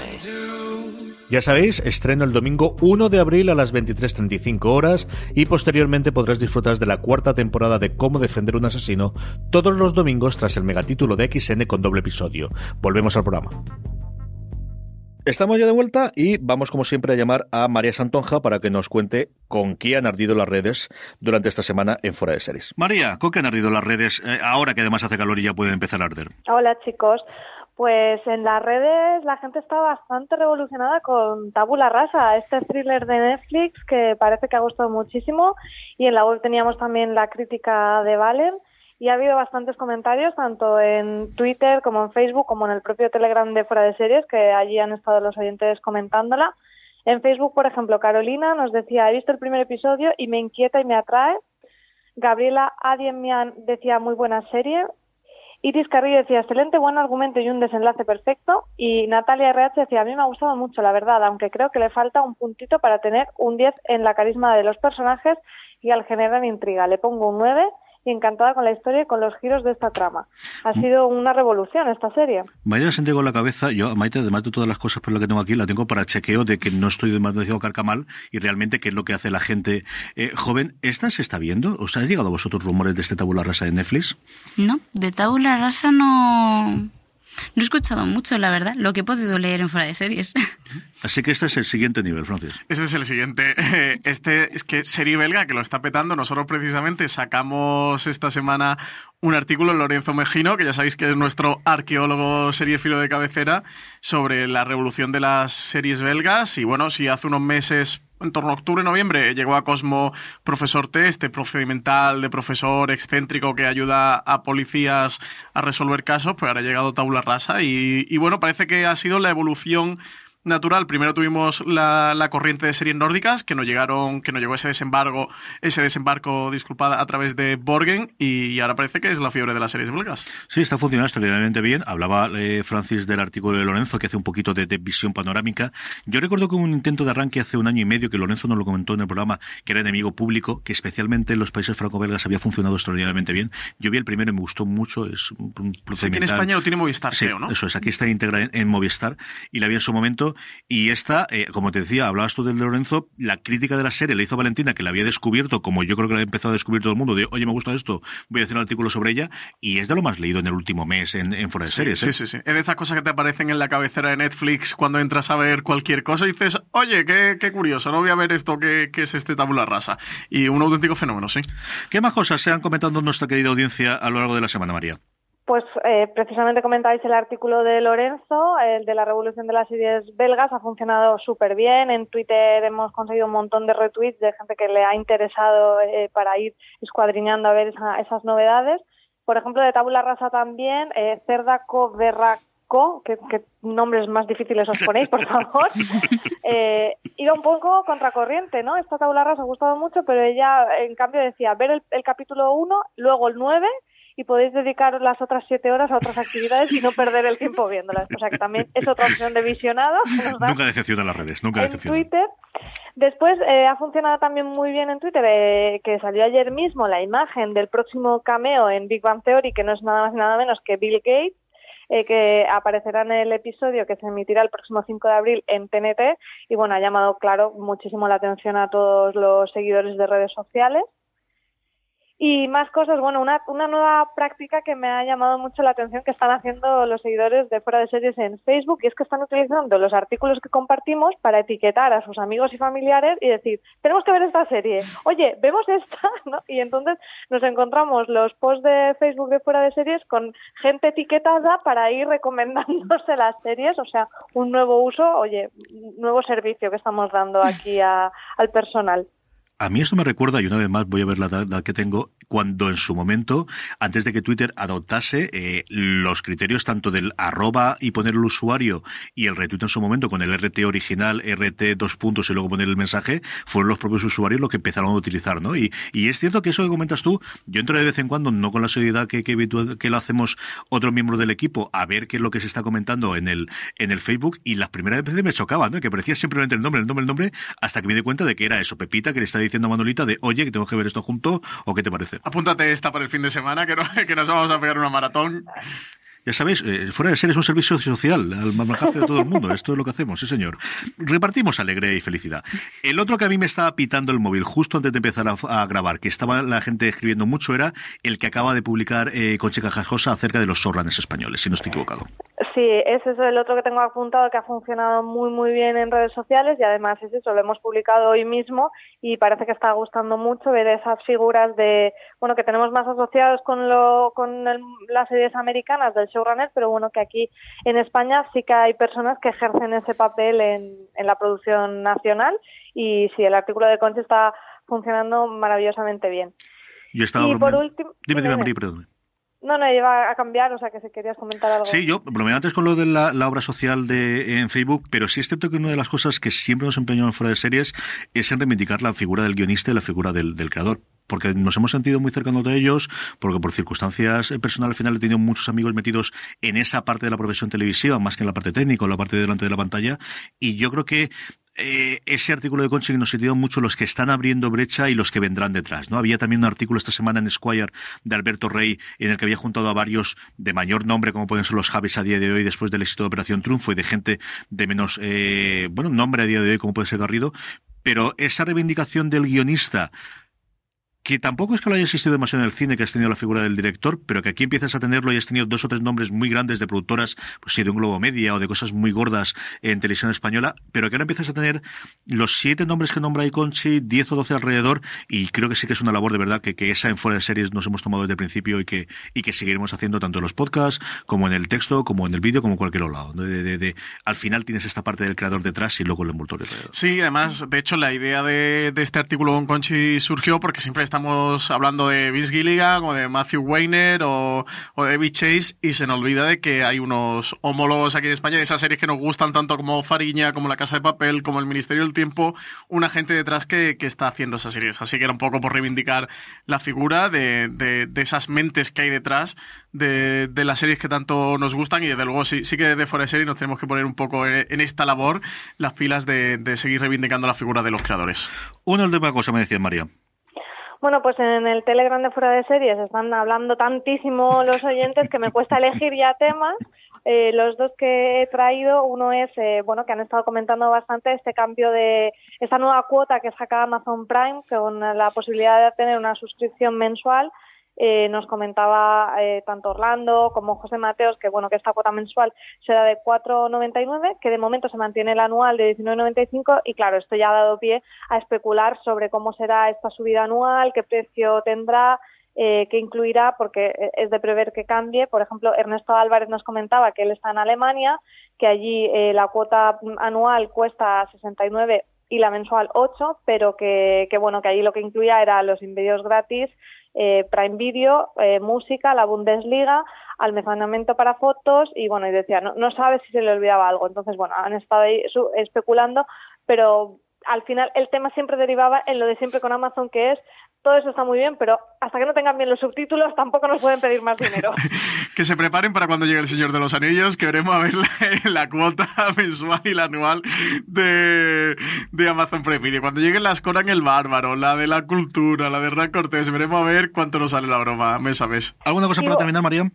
S2: Ya sabéis, estreno el domingo 1 de abril a las 23.35 horas y posteriormente podrás disfrutar de la cuarta temporada de Cómo defender un asesino todos los domingos tras el megatítulo de XN con doble episodio. Volvemos al programa. Estamos ya de vuelta y vamos como siempre a llamar a María Santonja para que nos cuente con qué han ardido las redes durante esta semana en Fuera de Series. María, ¿con qué han ardido las redes eh, ahora que además hace calor y ya pueden empezar a arder?
S12: Hola chicos. Pues en las redes la gente está bastante revolucionada con Tabula Rasa, este thriller de Netflix que parece que ha gustado muchísimo y en la web teníamos también la crítica de Valen y ha habido bastantes comentarios tanto en Twitter como en Facebook como en el propio Telegram de Fuera de Series que allí han estado los oyentes comentándola. En Facebook, por ejemplo, Carolina nos decía, he visto el primer episodio y me inquieta y me atrae. Gabriela Adiemian decía, muy buena serie. Iris Carrillo decía, excelente, buen argumento y un desenlace perfecto. Y Natalia RH decía, a mí me ha gustado mucho, la verdad, aunque creo que le falta un puntito para tener un 10 en la carisma de los personajes y al generar intriga. Le pongo un 9 y encantada con la historia y con los giros de esta trama. Ha sido una revolución esta serie.
S2: Mañana se con la cabeza, yo a Maite, además de todas las cosas por las que tengo aquí, la tengo para chequeo de que no estoy demasiado carcamal y realmente qué es lo que hace la gente eh, joven. ¿Esta se está viendo? ¿Os han llegado a vosotros rumores de este tabula rasa de Netflix?
S4: No, de tabula rasa no... No he escuchado mucho, la verdad, lo que he podido leer en fuera de series.
S2: Así que este es el siguiente nivel, Francis.
S5: Este es el siguiente. Este es que serie belga que lo está petando. Nosotros precisamente sacamos esta semana un artículo en Lorenzo Mejino, que ya sabéis que es nuestro arqueólogo seriefilo de cabecera, sobre la revolución de las series belgas. Y bueno, si hace unos meses en torno a octubre, noviembre, llegó a Cosmo Profesor T, este procedimental de profesor excéntrico que ayuda a policías a resolver casos, pues ahora ha llegado Tabula Rasa y bueno, parece que ha sido la evolución natural. Primero tuvimos la, la, corriente de series nórdicas que nos llegaron, que nos llegó ese desembarco, ese desembarco, disculpada, a través de Borgen y ahora parece que es la fiebre de las series belgas.
S2: Sí, está funcionando extraordinariamente bien. Hablaba eh, Francis del artículo de Lorenzo que hace un poquito de, de, visión panorámica. Yo recuerdo que un intento de arranque hace un año y medio que Lorenzo nos lo comentó en el programa, que era enemigo público, que especialmente en los países franco-belgas había funcionado extraordinariamente bien. Yo vi el primero y me gustó mucho. Es un, un
S5: sí, en España lo tiene Movistar,
S2: sí,
S5: creo, ¿no?
S2: Eso es, aquí está íntegra en, en Movistar y la vi en su momento y esta, eh, como te decía, hablabas tú del de Lorenzo, la crítica de la serie la hizo Valentina, que la había descubierto, como yo creo que la había empezado a descubrir todo el mundo, de, oye, me gusta esto, voy a hacer un artículo sobre ella, y es de lo más leído en el último mes en, en Fuera de
S5: sí,
S2: Series.
S5: Sí,
S2: ¿eh?
S5: sí, sí. Es de esas cosas que te aparecen en la cabecera de Netflix cuando entras a ver cualquier cosa y dices, oye, qué, qué curioso, no voy a ver esto que, que, es este tabula rasa. Y un auténtico fenómeno, sí.
S2: ¿Qué más cosas se han comentado en nuestra querida audiencia a lo largo de la semana, María?
S12: Pues eh, precisamente comentáis el artículo de Lorenzo, el de la revolución de las series belgas, ha funcionado súper bien. En Twitter hemos conseguido un montón de retweets de gente que le ha interesado eh, para ir escuadriñando a ver esa, esas novedades. Por ejemplo, de Tabula Rasa también, eh, Cerdaco Berraco, que, que, nombres más difíciles os ponéis, por favor, eh, iba un poco contracorriente, ¿no? Esta Tabula Rasa ha gustado mucho, pero ella, en cambio, decía ver el, el capítulo 1, luego el 9 y podéis dedicar las otras siete horas a otras actividades y no perder el tiempo viéndolas. O sea que también es otra opción de visionado.
S2: Nunca decepciona las redes, nunca
S12: en
S2: decepciona.
S12: Twitter. Después eh, ha funcionado también muy bien en Twitter, eh, que salió ayer mismo la imagen del próximo cameo en Big Bang Theory, que no es nada más y nada menos que Bill Gates. Eh, que aparecerá en el episodio que se emitirá el próximo 5 de abril en TNT y bueno, ha llamado, claro, muchísimo la atención a todos los seguidores de redes sociales. Y más cosas, bueno, una, una nueva práctica que me ha llamado mucho la atención que están haciendo los seguidores de Fuera de Series en Facebook y es que están utilizando los artículos que compartimos para etiquetar a sus amigos y familiares y decir, tenemos que ver esta serie, oye, vemos esta, ¿no? Y entonces nos encontramos los posts de Facebook de Fuera de Series con gente etiquetada para ir recomendándose las series, o sea, un nuevo uso, oye, un nuevo servicio que estamos dando aquí a- al personal.
S2: A mí esto me recuerda, y una vez más voy a ver la edad que tengo, cuando en su momento, antes de que Twitter adoptase eh, los criterios tanto del arroba y poner el usuario y el retweet en su momento con el RT original, RT dos puntos y luego poner el mensaje, fueron los propios usuarios los que empezaron a utilizar, ¿no? Y, y es cierto que eso que comentas tú, yo entro de vez en cuando, no con la seriedad que, que, que lo hacemos otros miembros del equipo, a ver qué es lo que se está comentando en el, en el Facebook, y las primeras veces me chocaba, ¿no? Que parecía simplemente el nombre, el nombre, el nombre, hasta que me di cuenta de que era eso, Pepita, que le está diciendo a Manolita de, oye, que tengo que ver esto junto, o qué te parece.
S5: Apúntate esta para el fin de semana, que, no- que nos vamos a pegar una maratón.
S2: Ya sabéis, eh, fuera de ser es un servicio social al alcance de todo el mundo. Esto es lo que hacemos, sí señor. Repartimos alegría y felicidad. El otro que a mí me estaba pitando el móvil justo antes de empezar a, grabar, que estaba la gente escribiendo mucho, era el que acaba de publicar eh, Conche Cajajosa acerca de los showrunners españoles, si no estoy equivocado.
S12: Sí, ese es el otro que tengo apuntado que ha funcionado muy muy bien en redes sociales y además es eso, lo hemos publicado hoy mismo y parece que está gustando mucho ver esas figuras de, bueno, que tenemos más asociados con lo, con el- las series americanas del showrunner, pero bueno, que aquí en España sí que hay personas que ejercen ese papel en, en la producción nacional y sí, el artículo de Concha está funcionando maravillosamente bien.
S2: Yo estaba
S12: Y por último-
S2: Dime, dime,
S12: dime.
S2: María, perdón.
S12: No, no, iba a cambiar, o sea que si querías comentar algo.
S2: Sí, yo bromeaba antes con lo de la, la obra social de en Facebook, pero sí es cierto que una de las cosas que siempre nos empeñamos fuera de series es en reivindicar la figura del guionista y la figura del, del creador. Porque nos hemos sentido muy cercanos de ellos, porque por circunstancias eh, personales al final he tenido muchos amigos metidos en esa parte de la profesión televisiva, más que en la parte técnica o la parte de delante de la pantalla. Y yo creo que eh, ese artículo de Conchi nos sirvió mucho los que están abriendo brecha y los que vendrán detrás, ¿no? Había también un artículo esta semana en Squire de Alberto Rey en el que había juntado a varios de mayor nombre, como pueden ser los Javis a día de hoy después del éxito de Operación Triunfo y de gente de menos, eh, bueno, nombre a día de hoy, como puede ser Garrido, pero esa reivindicación del guionista que tampoco es que lo haya existido demasiado en el cine, que has tenido la figura del director, pero que aquí empiezas a tenerlo y has tenido dos o tres nombres muy grandes de productoras, pues sí, de un Globo Media o de cosas muy gordas en televisión española, pero que ahora empiezas a tener los siete nombres que nombra Iconchi, diez o doce alrededor, y creo que sí que es una labor de verdad que, que esa en fuera de series nos hemos tomado desde el principio y que, y que seguiremos haciendo tanto en los podcasts, como en el texto, como en el vídeo, como en cualquier lado. De, de- de- al final tienes esta parte del creador detrás y luego el envoltorio.
S5: Sí, además, de hecho, la idea de, este artículo con Conchi surgió porque siempre estamos hablando de Vince Gilligan o de Matthew Weiner o, de David Chase y se nos olvida de que hay unos homólogos aquí en España de esas series que nos gustan tanto como Fariña, como La Casa de Papel, como El Ministerio del Tiempo, una gente detrás que, está haciendo esas series. Así que era un poco por reivindicar la figura de, de- de esas mentes que hay detrás de, las series que tanto nos gustan y desde luego sí, que desde Fuera de Serie nos tenemos que poner un poco en, esta labor las pilas de, de seguir reivindicando la figura de los creadores.
S2: Una última cosa me decía María.
S12: Bueno, pues en el Telegram de Fuera de Series están hablando tantísimo los oyentes que me cuesta elegir ya temas. Eh, los dos que he traído, uno es, eh, bueno, que han estado comentando bastante este cambio de esta nueva cuota que saca Amazon Prime con la posibilidad de tener una suscripción mensual. Eh, nos comentaba eh, tanto Orlando como José Mateos que bueno que esta cuota mensual será de 4,99 que de momento se mantiene el anual de 19,95 y claro esto ya ha dado pie a especular sobre cómo será esta subida anual qué precio tendrá eh, qué incluirá porque eh, es de prever que cambie. Por ejemplo Ernesto Álvarez nos comentaba que él está en Alemania que allí eh, la cuota anual cuesta 69 y la mensual 8, pero que, que bueno, que allí lo que incluía era los vídeos gratis, eh, Prime Video, eh, música, la Bundesliga, almacenamiento para fotos y bueno, y decía, no, no sabe si se le olvidaba algo. Entonces, bueno, han estado ahí especulando, pero al final el tema siempre derivaba en lo de siempre con Amazon, que es todo eso está muy bien, pero hasta que no tengan bien los subtítulos tampoco nos pueden pedir más dinero.
S5: Que se preparen para cuando llegue el Señor de los Anillos, que veremos a ver la, la cuota mensual y la anual de, de Amazon Prime Video. Cuando lleguen las Conan el Bárbaro, la de la cultura, la de Hernán Cortés, veremos a ver cuánto nos sale la broma mes a mes.
S2: ¿Alguna cosa para terminar, María?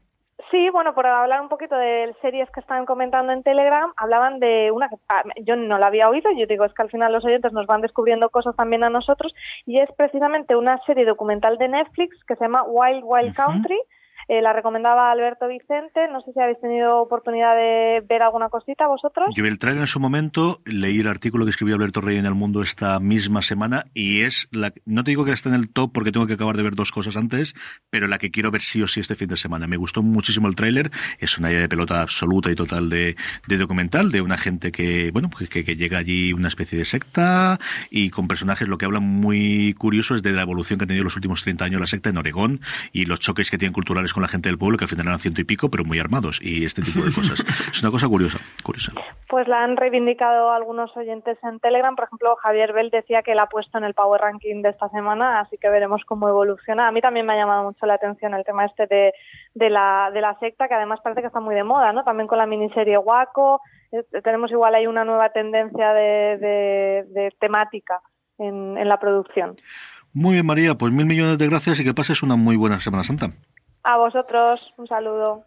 S12: Sí, bueno, por hablar un poquito de series que están comentando en Telegram, hablaban de una que ah, yo no la había oído, yo digo, es que al final los oyentes nos van descubriendo cosas también a nosotros, y es precisamente una serie documental de Netflix que se llama Wild Wild Country. Eh, la recomendaba Alberto Vicente. No sé si habéis tenido oportunidad de ver alguna cosita vosotros.
S2: Yo vi el trailer en su momento, leí el artículo que escribió Alberto Rey en El Mundo esta misma semana y es la. No te digo que está en el top porque tengo que acabar de ver dos cosas antes, pero la que quiero ver sí o sí este fin de semana. Me gustó muchísimo el tráiler. Es una idea de pelota absoluta y total de, de documental de una gente que, bueno, pues que, que llega allí una especie de secta y con personajes. Lo que habla muy curioso es de la evolución que ha tenido los últimos 30 años la secta en Oregón y los choques que tienen culturales con la gente del pueblo, que al final eran ciento y pico, pero muy armados, y este tipo de cosas. es una cosa curiosa, curiosa.
S12: Pues la han reivindicado algunos oyentes en Telegram. Por ejemplo, Javier Bell decía que la ha puesto en el Power Ranking de esta semana, así que veremos cómo evoluciona. A mí también me ha llamado mucho la atención el tema este de, de, la, de la secta, que además parece que está muy de moda, ¿no? También con la miniserie Waco. Tenemos igual ahí una nueva tendencia de, de, de temática en, en la producción.
S2: Muy bien, María, pues mil millones de gracias y que pases una muy buena Semana Santa.
S12: A vosotros, un saludo.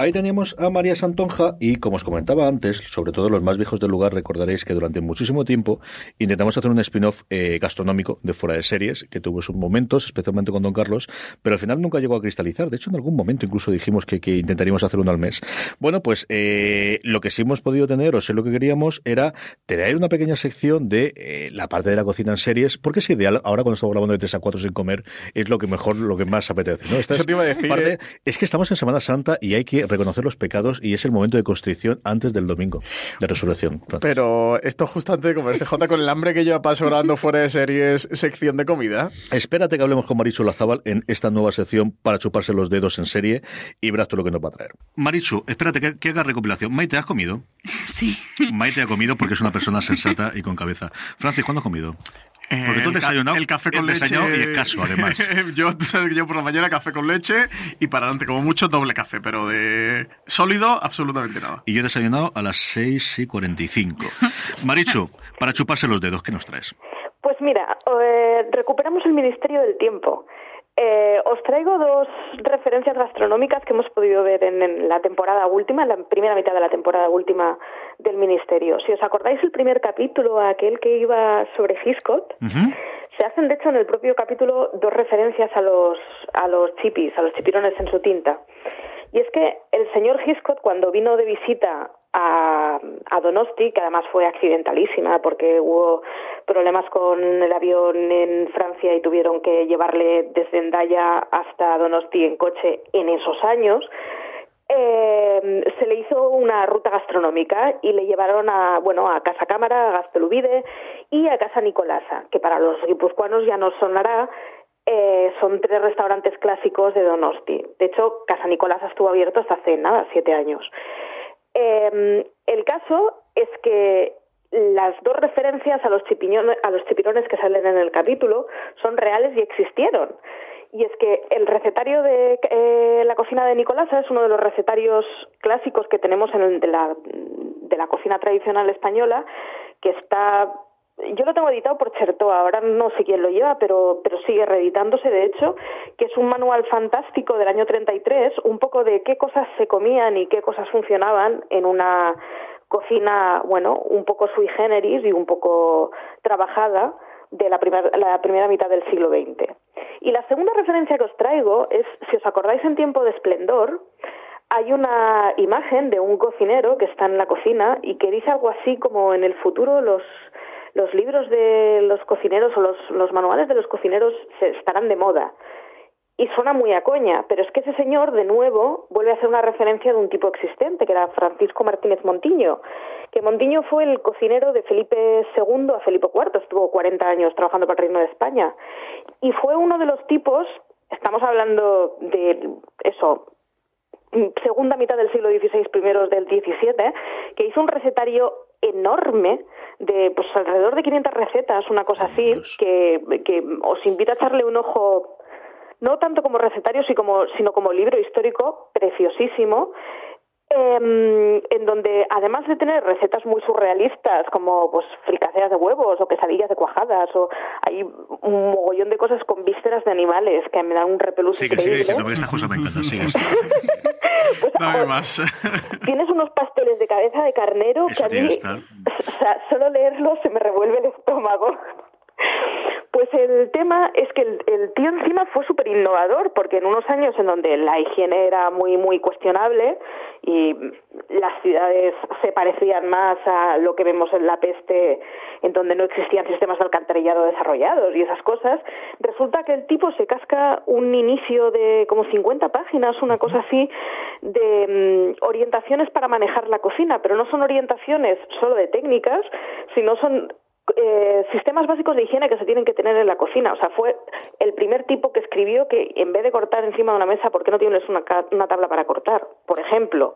S2: Ahí teníamos a María Santonja y, como os comentaba antes, sobre todo los más viejos del lugar, recordaréis que durante muchísimo tiempo intentamos hacer un spin-off eh, gastronómico de fuera de series, que tuvo sus momentos, especialmente con Don Carlos, pero al final nunca llegó a cristalizar. De hecho, en algún momento incluso dijimos que, que intentaríamos hacer uno al mes. Bueno, pues eh, lo que sí hemos podido tener, o sé lo que queríamos, era tener una pequeña sección de eh, la parte de la cocina en series, porque es ideal, ahora cuando estamos grabando de 3 a 4 sin comer, es lo que mejor, lo que más apetece. ¿no? Esta
S5: Eso
S2: es,
S5: te iba a decir,
S2: parte-
S5: ¿eh?
S2: es que estamos en Semana Santa y hay que reconocer los pecados y es el momento de constricción antes del domingo de resurrección.
S5: Pero esto justo antes de comer este J con el hambre que yo paso grabando fuera de series, sección de comida.
S2: Espérate que hablemos con Marichu Lazábal en esta nueva sección para chuparse los dedos en serie y verás tú lo que nos va a traer. Marichu, espérate que, que haga recopilación. Maite, ¿has comido?
S13: Sí.
S2: Maite ha comido porque es una persona sensata y con cabeza. Francis, ¿cuándo has comido? Porque tú has
S5: el
S2: desayunado,
S5: el café con
S2: el
S5: leche.
S2: y escaso, además.
S5: yo, tú sabes que yo por la mañana café con leche y para adelante, como mucho, doble café, pero de sólido, absolutamente nada.
S2: Y yo he desayunado a las 6 y 45. Marichu, para chuparse los dedos, ¿qué nos traes?
S14: Pues mira, eh, recuperamos el Ministerio del Tiempo. Eh, os traigo dos referencias gastronómicas que hemos podido ver en, en la temporada última, en la primera mitad de la temporada última del Ministerio. Si os acordáis el primer capítulo, aquel que iba sobre Hitchcock, se hacen de hecho en el propio capítulo dos referencias a los a los chipis, a los chipirones en su tinta. Y es que el señor Hitchcock cuando vino de visita a, a Donosti, que además fue accidentalísima porque hubo problemas con el avión en Francia y tuvieron que llevarle desde Endaya hasta Donosti en coche en esos años, eh, se le hizo una ruta gastronómica y le llevaron a bueno a Casa Cámara, a Gaztelubide y a Casa Nicolasa, que para los guipuzcoanos ya nos sonará, eh, son tres restaurantes clásicos de Donosti. De hecho, Casa Nicolasa estuvo abierto hasta hace nada, siete años. Eh, el caso es que las dos referencias a los, a los chipirones que salen en el capítulo son reales y existieron. Y es que el recetario de eh, la cocina de Nicolasa es uno de los recetarios clásicos que tenemos en el de la cocina tradicional española, que está yo lo tengo editado por Chertoa, ahora no sé quién lo lleva, pero, pero sigue reeditándose, de hecho, que es un manual fantástico del año 33, un poco de qué cosas se comían y qué cosas funcionaban en una cocina, bueno, un poco sui generis y un poco trabajada de la, primer- la primera mitad del siglo XX. Y la segunda referencia que os traigo es, si os acordáis en tiempo de esplendor, hay una imagen de un cocinero que está en la cocina y que dice algo así como en el futuro los, los libros de los cocineros o los, manuales de los cocineros se estarán de moda. Y suena muy a coña, pero es que ese señor, de nuevo, vuelve a hacer una referencia de un tipo existente, que era Francisco Martínez Montiño, que Montiño fue el cocinero de Felipe II a Felipe IV, estuvo 40 años trabajando para el Reino de España, y fue uno de los tipos, estamos hablando de eso, segunda mitad del siglo XVI, primeros del XVII, que hizo un recetario enorme de pues alrededor de 500 recetas, una cosa así, que, que os invito a echarle un ojo, no tanto como recetario, sino como libro histórico preciosísimo. Em, en donde además de tener recetas muy surrealistas como pues fricaseas de huevos o quesadillas de cuajadas o hay un mogollón de cosas con vísceras de animales que me dan un repelús
S2: Sí, que sigue
S14: increíble.
S2: diciendo que estas cosas me encantan. Sigue,
S5: Dame más.
S14: Tienes unos pasteles de cabeza de carnero
S2: Eso
S14: que a mí, o sea, solo leerlos se me revuelve el estómago. Pues el tema es que el, el tío encima fue súper innovador, porque en unos años en donde la higiene era muy, muy cuestionable y las ciudades se parecían más a lo que vemos en la peste, en donde no existían sistemas de alcantarillado desarrollados y esas cosas, resulta que el tipo se casca un inicio de como 50 páginas, una cosa así, de mm, orientaciones para manejar la cocina, pero no son orientaciones solo de técnicas, sino son eh, sistemas básicos de higiene que se tienen que tener en la cocina. O sea, fue el primer tipo que escribió que en vez de cortar encima de una mesa, ¿por qué no tienes una, una tabla para cortar? Por ejemplo.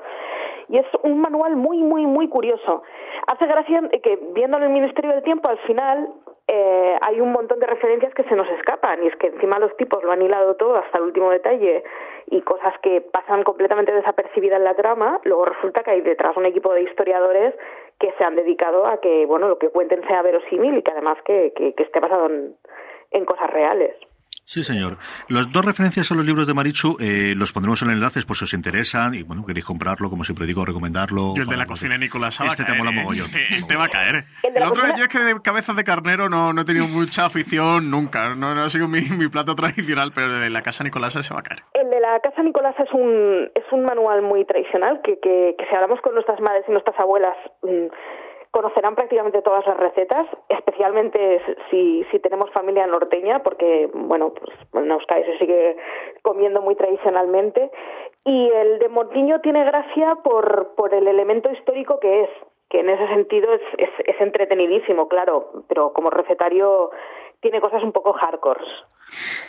S14: Y es un manual muy, muy, muy curioso. Hace gracia que viéndolo en el Ministerio del Tiempo, al final eh, hay un montón de referencias que se nos escapan y es que encima los tipos lo han hilado todo hasta el último detalle y cosas que pasan completamente desapercibidas en la trama, luego resulta que hay detrás un equipo de historiadores que se han dedicado a que bueno lo que cuenten sea verosímil y que además que, que, esté basado en cosas reales.
S2: Sí, señor. Las dos referencias a los libros de Marichu eh, los pondremos en enlaces por si os interesan y, bueno, queréis comprarlo, como siempre digo, recomendarlo.
S5: Y el de la cocina de Nicolás va a
S2: Este te
S5: caer,
S2: mola
S5: ¿eh?
S2: mogollón.
S5: Este, este va a caer.
S14: El
S5: otro,
S14: cocina-
S5: yo es que de cabezas de carnero no, no he tenido mucha afición nunca. No, no ha sido mi, mi plato tradicional, pero el de la casa Nicolás se va a caer.
S14: El de la Casa Nicolás es un, es un manual muy tradicional que, que, que si hablamos con nuestras madres y nuestras abuelas mm, conocerán prácticamente todas las recetas, especialmente si, si tenemos familia norteña, porque bueno, pues en Euskadi se sigue comiendo muy tradicionalmente. Y el de Mortiño tiene gracia por, por el elemento histórico que es, que en ese sentido es, es, es entretenidísimo, claro, pero como recetario tiene cosas un poco hardcore.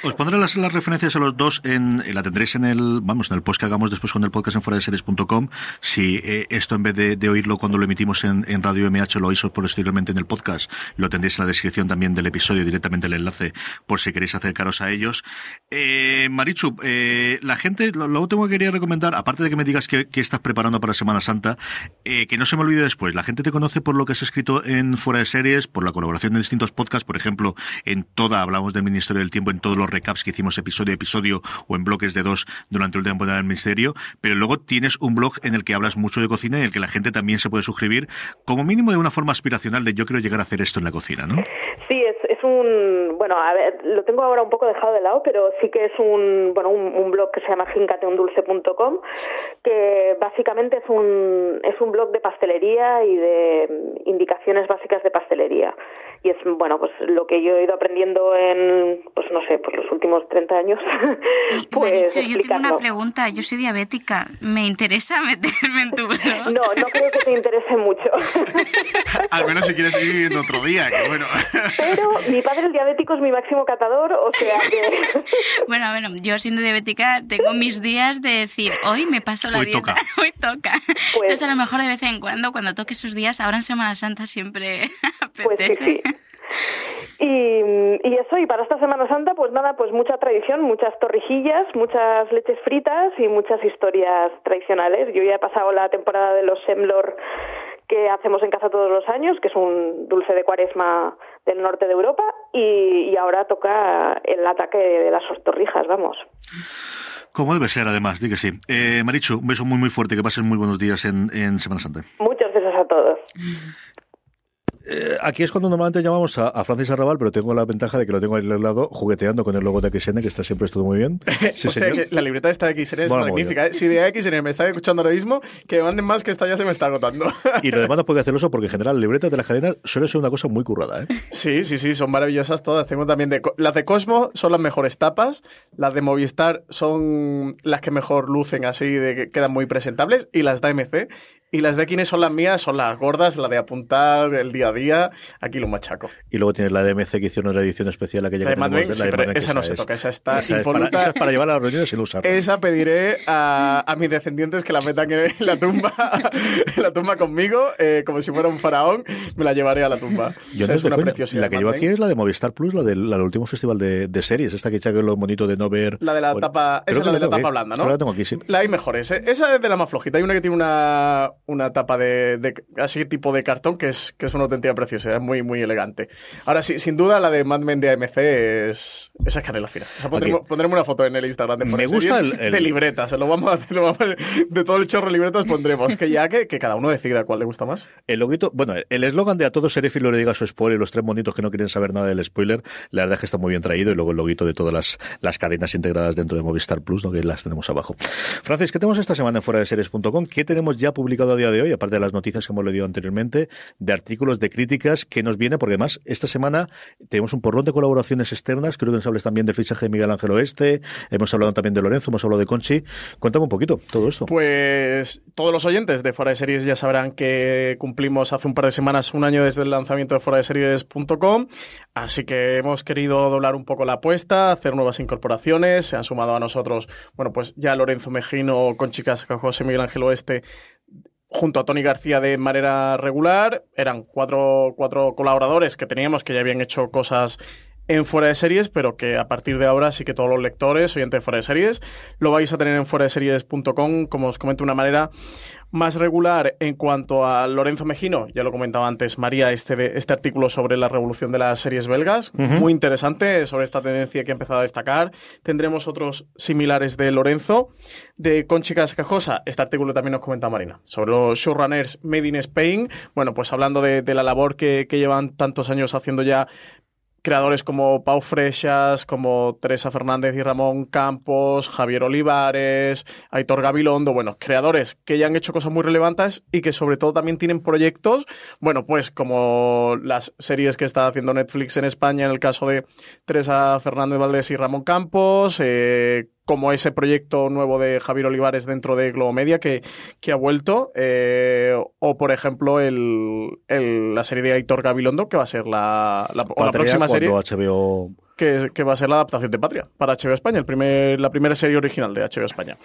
S2: Os pondré las, las referencias a los dos en, la tendréis en el, vamos, en el post que hagamos después con el podcast en fuera de series.com. Si eh, esto en vez de, de oírlo cuando lo emitimos en, en Radio MH lo oís posteriormente en el podcast, lo tendréis en la descripción también del episodio, directamente el enlace, por si queréis acercaros a ellos. Eh, Marichu, eh, la gente, lo, lo último que quería recomendar, aparte de que me digas que, que estás preparando para Semana Santa, eh, que no se me olvide después, la gente te conoce por lo que has escrito en fuera de series, por la colaboración en distintos podcasts, por ejemplo, en toda, hablamos del Ministerio del Tiempo, en todos los recaps que hicimos episodio a episodio o en bloques de dos durante la última temporada del Ministerio, pero luego tienes un blog en el que hablas mucho de cocina y en el que la gente también se puede suscribir, como mínimo de una forma aspiracional de yo quiero llegar a hacer esto en la cocina, ¿no?
S14: Sí, es, es un, bueno, a ver, lo tengo ahora un poco dejado de lado, pero sí que es un, bueno, un, blog que se llama jincateundulce.com, que básicamente es un, es un blog de pastelería y de indicaciones básicas de pastelería. Y es, bueno, pues lo que yo he ido aprendiendo en, pues no sé, pues los últimos 30 años, pues
S4: Marichu, yo tengo una pregunta. Yo soy diabética. ¿Me interesa meterme en tu blog?
S14: No, no creo que te interese mucho.
S5: Al menos si quieres seguir viviendo otro día, que bueno.
S14: Pero mi padre el diabético es mi máximo catador, o sea que...
S4: Bueno, bueno, yo siendo diabética tengo mis días de decir, hoy me paso la
S2: Hoy
S4: dieta,
S2: toca.
S4: hoy toca. Entonces a lo mejor de vez en cuando, cuando toque esos días, ahora en Semana Santa siempre
S14: Pues sí,
S4: apetece.
S14: sí. Y, y eso, y para esta Semana Santa, pues nada, pues mucha tradición, muchas torrijillas, muchas leches fritas y muchas historias tradicionales. Yo ya he pasado la temporada de los semlor que hacemos en casa todos los años, que es un dulce de cuaresma del norte de Europa, y, y ahora toca el ataque de las torrijas, vamos.
S2: Como debe ser, además, di que sí. Eh, Marichu, un beso muy, muy fuerte, que pases muy buenos días en, en Semana Santa.
S14: Muchos besos a todos.
S2: Eh, aquí es cuando normalmente llamamos a, a Francis Arrabal, pero tengo la ventaja de que lo tengo ahí al lado jugueteando con el logo de XN, que está siempre todo muy bien. Sí,
S5: Hostia,
S2: señor.
S5: que la libreta esta de XN es magnífica. ¿eh? Si de XN me está escuchando ahora mismo, que manden más que esta ya se me está agotando.
S2: Y lo demás no puede hacerlo porque en general las libretas de las cadenas suele ser una cosa muy currada, ¿eh?
S5: Sí, sí, sí, son maravillosas todas. Tengo también de las de Cosmo son las mejores tapas, las de Movistar son las que mejor lucen así, de que quedan muy presentables y las de AMC Y las de Kine son las mías, son las gordas, la de apuntar el día a día. Aquí lo machaco.
S2: Y luego tienes la de MC que hicieron una edición especial aquella
S5: La de
S2: que
S5: Mad
S2: tenemos de- la
S5: sí,
S2: de
S5: pero esa no se
S2: es-
S5: toca, esa está
S2: esa es, para, esa es para llevar a las reuniones sin usarla.
S5: Esa pediré a, a mis descendientes que la metan en la tumba, en la tumba conmigo, eh, como si fuera un faraón, me la llevaré a la tumba.
S2: Yo
S5: O sea,
S2: no
S5: es una
S2: coño,
S5: preciosidad.
S2: La que llevo aquí es la de Movistar Plus, la del, la del último festival de, de series, esta que echa que lo bonito de no ver.
S5: La de la
S2: Bueno,
S5: tapa, esa es
S2: que
S5: la de la tapa blanda, ¿no?
S2: la tengo aquí, sí.
S5: La hay mejores. ¿eh? Esa es de la más flojita. Hay una que tiene una, una tapa de, de- así tipo de cartón que es, que es una auténtica preciosidad, es muy, muy elegante. Ahora sí, sin duda la de Mad Men de AMC es, esa es canela fina. O sea, pondremos, pondremos una foto en el Instagram de
S2: Me gusta el- el-
S5: de libretas. Lo vamos a hacer, lo vamos a- de todo el chorro de libretas pondremos. Que ya que, que cada uno decida cuál le gusta más.
S2: El loguito, bueno, el eslogan de a todo seréfilo le diga su spoiler, los tres monitos que no quieren saber nada del spoiler, la verdad es que está muy bien traído y luego el loguito de todas las, las cadenas integradas dentro de Movistar Plus, ¿no? que las tenemos abajo. Francis, ¿qué tenemos esta semana en fuera de series.com? ¿Qué tenemos ya publicado a día de hoy, aparte de las noticias que hemos leído anteriormente, de artículos, de críticas, que nos viene? Porque además, esta semana tenemos un porrón de colaboraciones externas, creo que nos hables también del fichaje de Miguel Ángel Oeste, hemos hablado también de Lorenzo, hemos hablado de Conchi. Cuéntame un poquito todo esto.
S5: Pues todos los oyentes de Fuera de Series ya sabrán que cumplimos hace un par de semanas un año desde el lanzamiento de fuera de series.com, así que hemos querido doblar un poco la apuesta, hacer nuevas incorporaciones, se han sumado a nosotros, bueno, pues ya Lorenzo Mejino, con chicas José Miguel Ángel Oeste, junto a Tony García de manera regular. Eran cuatro, cuatro colaboradores que teníamos que ya habían hecho cosas en Fuera de Series, pero que a partir de ahora sí que todos los lectores, oyentes de Fuera de Series, lo vais a tener en fuera de series.com, como os comento, de una manera más regular en cuanto a Lorenzo Mejino, ya lo comentaba antes María, este, de- este artículo sobre la revolución de las series belgas, muy interesante sobre esta tendencia que ha empezado a destacar. Tendremos otros similares de Lorenzo. De Conchi Cascajosa, este artículo también nos comenta Marina, sobre los showrunners Made in Spain. Bueno, pues hablando de, de la labor que, que llevan tantos años haciendo ya creadores como Pau Freixas, como Teresa Fernández y Ramón Campos, Javier Olivares, Aitor Gabilondo, bueno, creadores que ya han hecho cosas muy relevantes y que sobre todo también tienen proyectos, bueno, pues como las series que está haciendo Netflix en España en el caso de Teresa Fernández Valdés y Ramón Campos, eh, como ese proyecto nuevo de Javier Olivares dentro de Globo Media que, que ha vuelto, eh, o por ejemplo el, el- la serie de Aitor Gabilondo que va a ser la, la, la próxima serie.
S2: HBO
S5: que, que va a ser la adaptación de Patria para HBO España, el primer, la primera serie original de HBO España.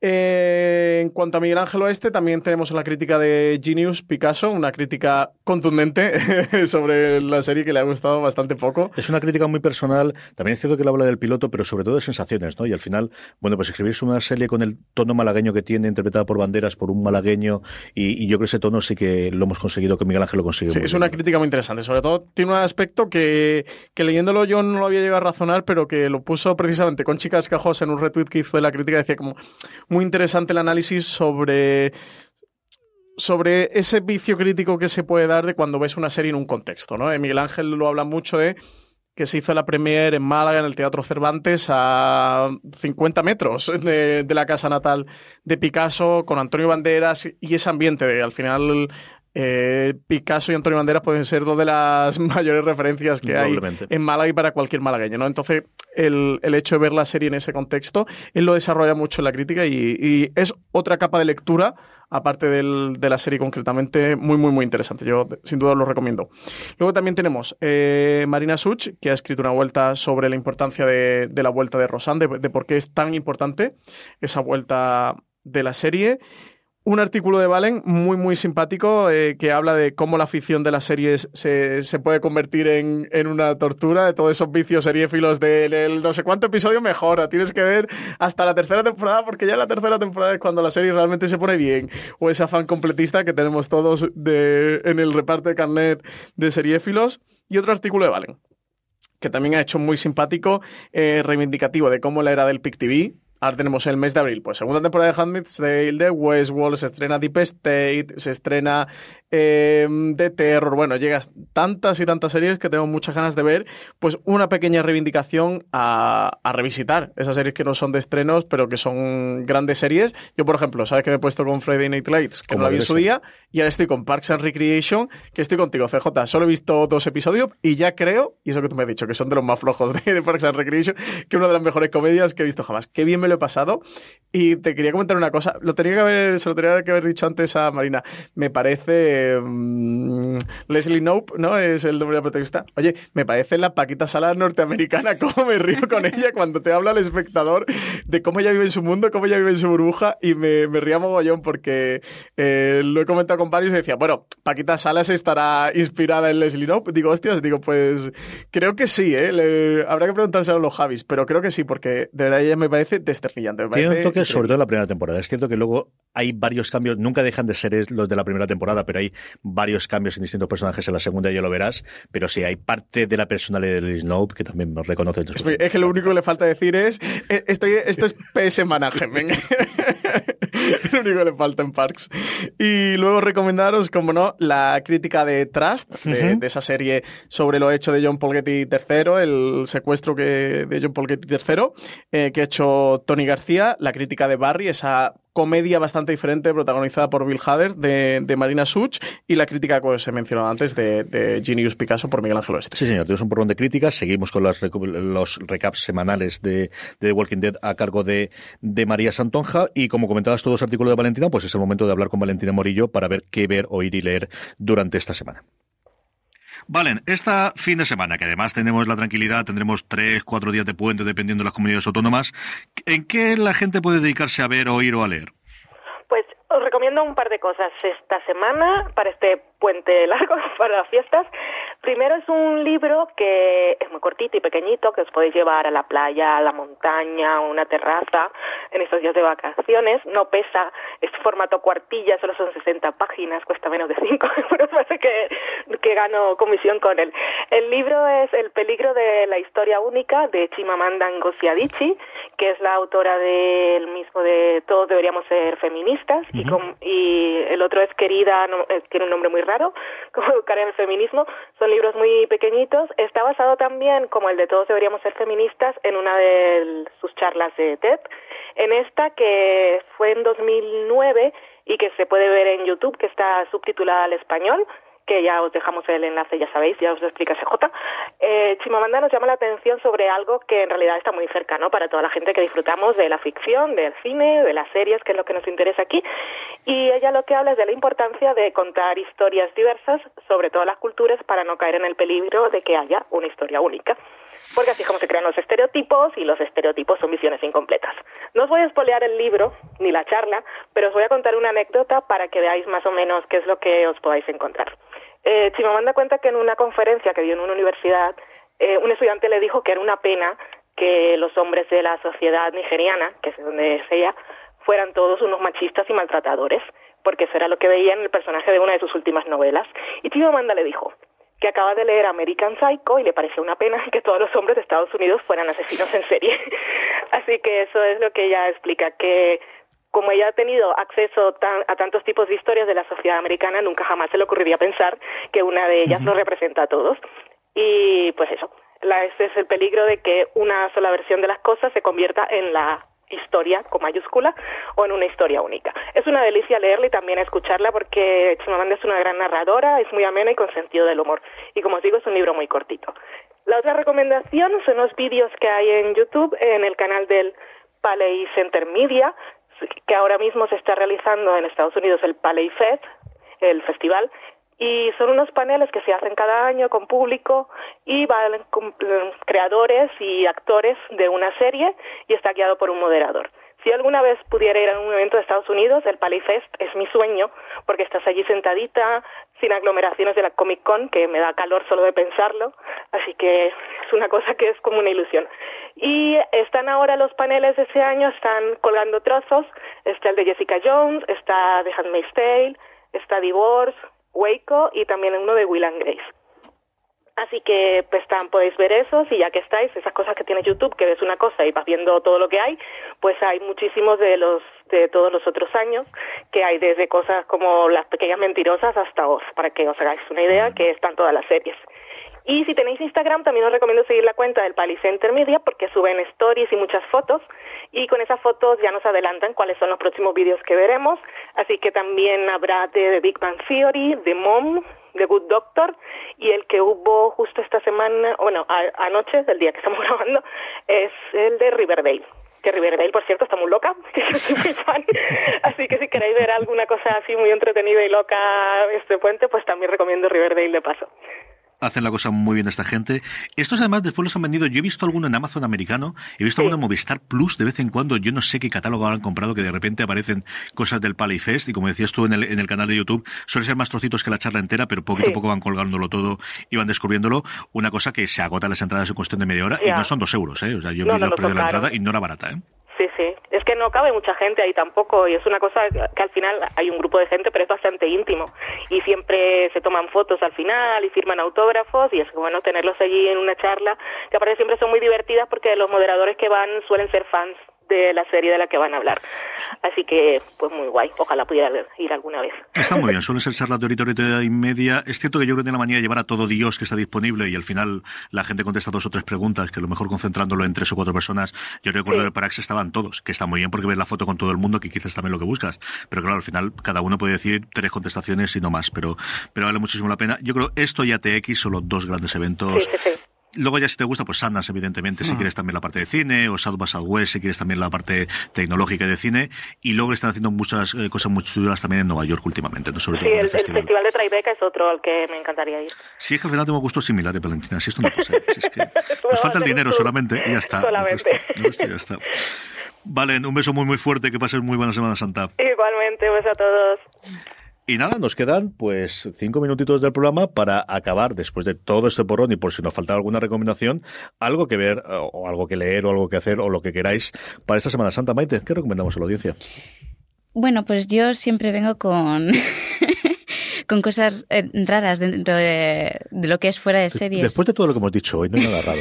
S5: Eh, en cuanto a Miguel Ángel Oeste, también tenemos la crítica de Genius Picasso, una crítica contundente sobre la serie que le ha gustado bastante poco.
S2: Es una crítica muy personal. También es cierto que él habla del piloto, pero sobre todo de sensaciones, ¿no? Y al final, bueno, pues escribirse una serie con el tono malagueño que tiene, interpretada por banderas, por un malagueño, y, y yo creo que ese tono sí que lo hemos conseguido, que Miguel Ángel lo consigue.
S5: Sí, es
S2: bien.
S5: una crítica muy interesante. Sobre todo tiene un aspecto que, que leyéndolo yo no lo había llegado a razonar, pero que lo puso precisamente con Chicas Cajos en un retweet que hizo de la crítica. Decía como muy interesante el análisis sobre sobre ese vicio crítico que se puede dar de cuando ves una serie en un contexto, ¿no? Eh, Miguel Ángel lo habla mucho de que se hizo la premiere en Málaga, en el Teatro Cervantes, a 50 metros de, de la casa natal de Picasso, con Antonio Banderas y ese ambiente de, al final, eh, Picasso y Antonio Banderas pueden ser dos de las mayores referencias que hay en Málaga y para cualquier malagueño, ¿no? Entonces, el, el hecho de ver la serie en ese contexto, él lo desarrolla mucho en la crítica y, y es otra capa de lectura, aparte del- de la serie concretamente, muy, muy, muy interesante. Yo, sin duda, lo recomiendo. Luego también tenemos eh, Marina Such, que ha escrito una vuelta sobre la importancia de, de la vuelta de Rosan, de, de por qué es tan importante esa vuelta de la serie. Un artículo de Valen muy, muy simpático eh, que habla de cómo la afición de las series se, se puede convertir en, en una tortura, de todos esos vicios seriéfilos del el no sé cuánto episodio mejora. Tienes que ver hasta la tercera temporada porque ya la tercera temporada es cuando la serie realmente se pone bien. O ese afán completista que tenemos todos de, en el reparto de carnet de seriéfilos. Y otro artículo de Valen que también ha hecho muy simpático, eh, reivindicativo de cómo la era del PIC TV. Ahora tenemos el mes de abril, pues segunda temporada de Handmaid's Tale, de Westworld, se estrena Deep State, se estrena eh, The Terror, bueno, llegas tantas y tantas series que tengo muchas ganas de ver, pues una pequeña reivindicación a, a revisitar esas series que no son de estrenos, pero que son grandes series. Yo, por ejemplo, sabes que me he puesto con Friday Night Lights, que
S2: Como
S5: no la vi en su día, y ahora estoy con Parks and Recreation, que estoy contigo, CJ. Solo he visto dos episodios y ya creo, y eso que tú me has dicho, que son de los más flojos de, de Parks and Recreation, que una de las mejores comedias que he visto jamás. Qué bien me me lo he pasado. Y te quería comentar una cosa. Lo tenía que haber, se lo tenía que haber dicho antes a Marina. Me parece. Mm, Leslie Knope, ¿no? Es el nombre de la protagonista. Oye, me parece la Paquita Sala norteamericana. Cómo me río con ella cuando te habla el espectador de cómo ella vive en su mundo, cómo ella vive en su burbuja. Y me, me ría mogollón porque eh, lo he comentado con varios y decía, bueno, Paquita Salas estará inspirada en Leslie Knope. Digo, hostias, digo, pues creo que sí, ¿eh? Le- habrá que preguntárselo a los Javis, pero creo que sí, porque de verdad ella me parece desternillante. me
S2: Tiene un toque sobre todo en la primera temporada. Es cierto que luego hay varios cambios, nunca dejan de ser los de la primera temporada, pero hay varios cambios en distintos personajes en la segunda, ya lo verás. Pero sí, hay parte de la personalidad de Liz Snow que también nos reconoce.
S5: Es, es que lo único que le falta decir es, eh, estoy, esto es PS Management. lo único que le falta en Parks. Y luego recomendaros, como no, la crítica de Trust, de esa serie sobre lo hecho de John Paul Getty III, el secuestro que, de John Paul Getty III, eh, que ha hecho Tony García, la crítica de Barry, esa comedia bastante diferente protagonizada por Bill Hader de, Marina Such y la crítica que os he mencionado antes de, de Picasso por Miguel Ángel Oeste.
S2: Sí, señor, tenemos un porrón de críticas. Seguimos con los recaps semanales de, de The Walking Dead a cargo de, de María Santonja. Y como comentabas todos los artículos de Valentina, pues es el momento de hablar con Valentina Morillo para ver qué ver, oír y leer durante esta semana. Valen, esta fin de semana, que además tenemos la tranquilidad, tendremos tres, cuatro días de puente dependiendo de las comunidades autónomas, ¿en qué la gente puede dedicarse a ver, oír o a leer?
S14: Pues os recomiendo un par de cosas esta semana para este puente largo, para las fiestas. Primero es un libro que es muy cortito y pequeñito, que os podéis llevar a la playa, a la montaña, a una terraza en estos días de vacaciones. No pesa, es formato cuartilla, solo son 60 páginas, cuesta menos de 5, pero parece que, que gano comisión con él. El libro es El peligro de la historia única de Chimamanda Ngozi Adichie, que es la autora del mismo de Todos deberíamos ser feministas y, com- y el otro es Querida, no- eh, tiene un nombre muy raro, como educar en el feminismo. Son libros muy pequeñitos. Está basado también, como el de Todos deberíamos ser feministas, en una de sus charlas de TED. En esta que fue en 2009 y que se puede ver en YouTube, que está subtitulada al español, que ya os dejamos el enlace, ya sabéis, ya os lo explica CJ. Eh, Chimamanda nos llama la atención sobre algo que en realidad está muy cercano para toda la gente que disfrutamos de la ficción, del cine, de las series, que es lo que nos interesa aquí. Y ella lo que habla es de la importancia de contar historias diversas sobre todas las culturas para no caer en el peligro de que haya una historia única. Porque así es como se crean los estereotipos y los estereotipos son visiones incompletas. No os voy a espolear el libro ni la charla, pero os voy a contar una anécdota para que veáis más o menos qué es lo que os podáis encontrar. Eh, Chimamanda cuenta que en una conferencia que dio en una universidad, eh, un estudiante le dijo que era una pena que los hombres de la sociedad nigeriana, que es de donde es ella, fueran todos unos machistas y maltratadores, porque eso era lo que veía en el personaje de una de sus últimas novelas. Y Chimamanda le dijo que acaba de leer American Psycho y le pareció una pena que todos los hombres de Estados Unidos fueran asesinos en serie. Así que eso es lo que ella explica, que como ella ha tenido acceso tan- a tantos tipos de historias de la sociedad americana, nunca jamás se le ocurriría pensar que una de ellas lo representa a todos. Y pues eso, la, ese es el peligro de que una sola versión de las cosas se convierta en la historia con mayúscula o en una historia única. Es una delicia leerla y también escucharla porque Chimamanda es una gran narradora, es muy amena y con sentido del humor. Y como os digo, es un libro muy cortito. La otra recomendación son los vídeos que hay en YouTube en el canal del Palais Center Media, que ahora mismo se está realizando en Estados Unidos el Palais Fest, el festival, y son unos paneles que se hacen cada año con público y van eh, creadores y actores de una serie y está guiado por un moderador. Si alguna vez pudiera ir a un evento de Estados Unidos, el Palais Fest es mi sueño, porque estás allí sentadita, sin aglomeraciones de la Comic Con, que me da calor solo de pensarlo, así que es una cosa que es como una ilusión. Y están ahora los paneles de ese año, están colgando trozos, está el de Jessica Jones, está The Handmaid's Tale, está Divorce, Waco y también uno de Will and Grace. Así que pues están, podéis ver esos y ya que estáis, esas cosas que tiene YouTube, que ves una cosa y vas viendo todo lo que hay, pues hay muchísimos de los de todos los otros años, que hay desde cosas como las pequeñas mentirosas hasta os, para que os hagáis una idea, que están todas las series. Y si tenéis Instagram, también os recomiendo seguir la cuenta del Pali Center Media porque suben stories y muchas fotos. Y con esas fotos ya nos adelantan cuáles son los próximos vídeos que veremos. Así que también habrá de The Big Bang Theory, The Mom, The Good Doctor y el que hubo justo esta semana, bueno, a- anoche, del día que estamos grabando, es el de Riverdale
S13: que Riverdale, por cierto, está muy loca, muy fan. Así que si queréis ver alguna cosa así muy entretenida y loca este puente, pues también recomiendo Riverdale de paso
S2: hacen la cosa muy bien esta gente. Estos además después los han vendido. Yo he visto alguno en Amazon americano, he visto alguno en Movistar Plus de vez en cuando. Yo no sé qué catálogo han comprado que de repente aparecen cosas del Palifest y como decías tú en el, en el canal de YouTube, suele ser más trocitos que la charla entera, pero poquito a poco van colgándolo todo y van descubriéndolo. Una cosa que se agota las entradas en cuestión de media hora y no son dos euros, ¿eh? O sea, yo vi los precios de la entrada y no era barata, ¿eh?
S13: Sí, sí. Que no cabe mucha gente ahí tampoco y es una cosa que al final hay un grupo de gente, pero es bastante íntimo. Y siempre se toman fotos al final y firman autógrafos y es bueno tenerlos allí en una charla que aparte siempre son muy divertidas porque los moderadores que van suelen ser fans de la serie de la que van a hablar. Así que, pues muy guay. Ojalá pudiera ir alguna vez.
S2: Está muy bien. Suelen ser charlas de horita, y media. Es cierto que yo creo que tiene la manía de llevar a todo Dios que está disponible y al final la gente contesta dos o tres preguntas, que a lo mejor concentrándolo en tres o cuatro personas. Yo recuerdo que para Parax estaban todos, que está muy bien porque ves la foto con todo el mundo, que quizás también lo que buscas. Pero claro, al final cada uno puede decir tres contestaciones y no más. Pero, pero vale muchísimo la pena. Yo creo esto y ATX son los dos grandes eventos. Luego ya si te gusta, pues Sundance, evidentemente, si quieres también la parte de cine, o South by Southwest, si quieres también la parte tecnológica de cine, y luego están haciendo muchas eh, cosas muy chulas también en Nueva York últimamente, ¿no? Sobre
S13: sí, el, festival. de Tribeca es otro al que me encantaría ir.
S2: Sí, es que al final tengo gustos similares, Valentina, si esto no pasa. Si es que nos falta el dinero solamente y ya está.
S13: Solamente.
S2: ya está. Vale, un beso muy muy fuerte, que pases muy buena Semana Santa.
S13: Igualmente, un beso a todos.
S2: Y nada, nos quedan pues cinco minutitos del programa para acabar, después de todo este porrón y por si nos falta alguna recomendación, algo que ver o algo que leer o algo que hacer o lo que queráis para esta Semana Santa. Maite, ¿qué recomendamos a la audiencia?
S4: Bueno, pues yo siempre vengo con... con cosas eh, raras dentro de, de, lo que es fuera de series.
S2: Después de todo lo que hemos dicho hoy, no hay nada raro.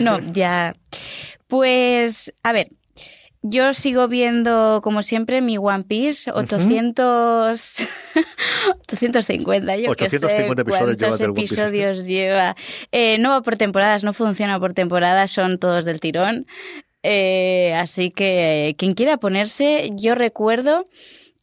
S4: no, ya. Pues, a ver, yo sigo viendo, como siempre, mi One Piece, 800... 850, yo 850 que sé episodios cuántos episodios lleva. Eh, no va por temporadas, no funciona por temporadas, son todos del tirón. Eh, así que quien quiera ponerse, yo recuerdo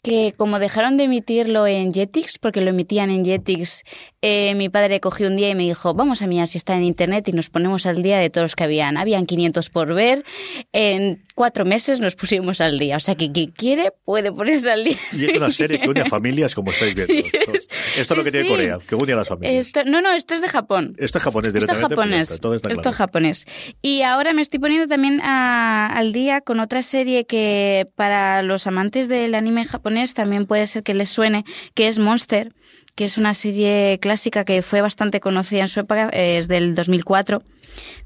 S4: que como dejaron de emitirlo en Jetix, porque lo emitían en Jetix, eh, mi padre cogió un día y me dijo, vamos a mirar si está en internet y nos ponemos al día de todos los que habían. Habían 500 por ver, en cuatro meses nos pusimos al día. O sea que quien quiere puede ponerse al día.
S2: Y es una serie que une a familias, como estáis viendo. Esto, esto es lo que tiene Corea, que une a las familias.
S4: no, no, esto es de Japón.
S2: Esto es japonés directamente.
S4: Esto es japonés. esto es japonés. Y ahora me estoy poniendo también al día con otra serie que para los amantes del anime japonés también puede ser que les suene, que es Monster, que es una serie clásica que fue bastante conocida en su época, es del 2004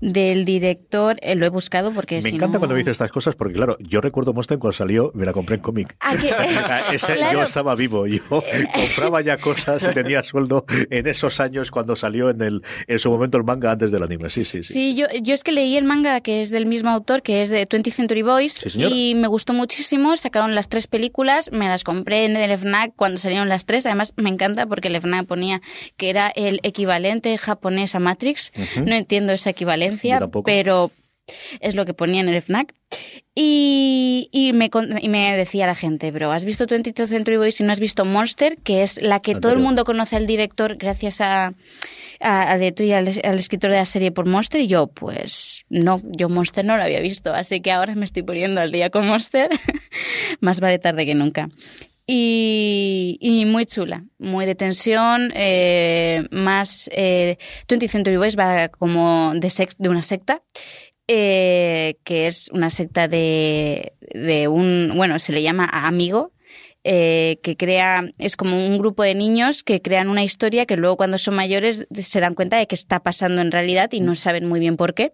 S4: del director, eh, lo he buscado porque...
S2: Me encanta cuando me dices estas cosas porque, claro, yo recuerdo Monster cuando salió, me la compré en cómic.
S4: Ah,
S2: yo estaba vivo, yo compraba ya cosas y tenía sueldo en esos años cuando salió en el en su momento el manga antes del anime. Sí, sí, sí.
S4: Sí, yo, yo es que leí el manga que es del mismo autor, que es de 20th Century Boys, y me gustó muchísimo. Sacaron las tres películas, me las compré en el FNAC cuando salieron las tres. Además, me encanta porque el FNAC ponía que era el equivalente japonés a Matrix. No entiendo esa equivalencia, pero es lo que ponía en el FNAC. Y, y, me, y me decía la gente, pero ¿has visto 20th Century Boys y no has visto Monster? Que es la que todo el mundo conoce al director gracias a, a, a y al, escritor de la serie por Monster. Y yo, pues no, yo Monster no lo había visto. Así que ahora me estoy poniendo al día con Monster. Más vale tarde que nunca. Y, y, muy chula, muy de tensión, eh, más eh, 20 Century Boys va como de, sex, de una secta, eh, que es una secta de, de un, bueno, se le llama amigo, eh, que crea, es como un grupo de niños que crean una historia que luego cuando son mayores se dan cuenta de que está pasando en realidad y no saben muy bien por qué.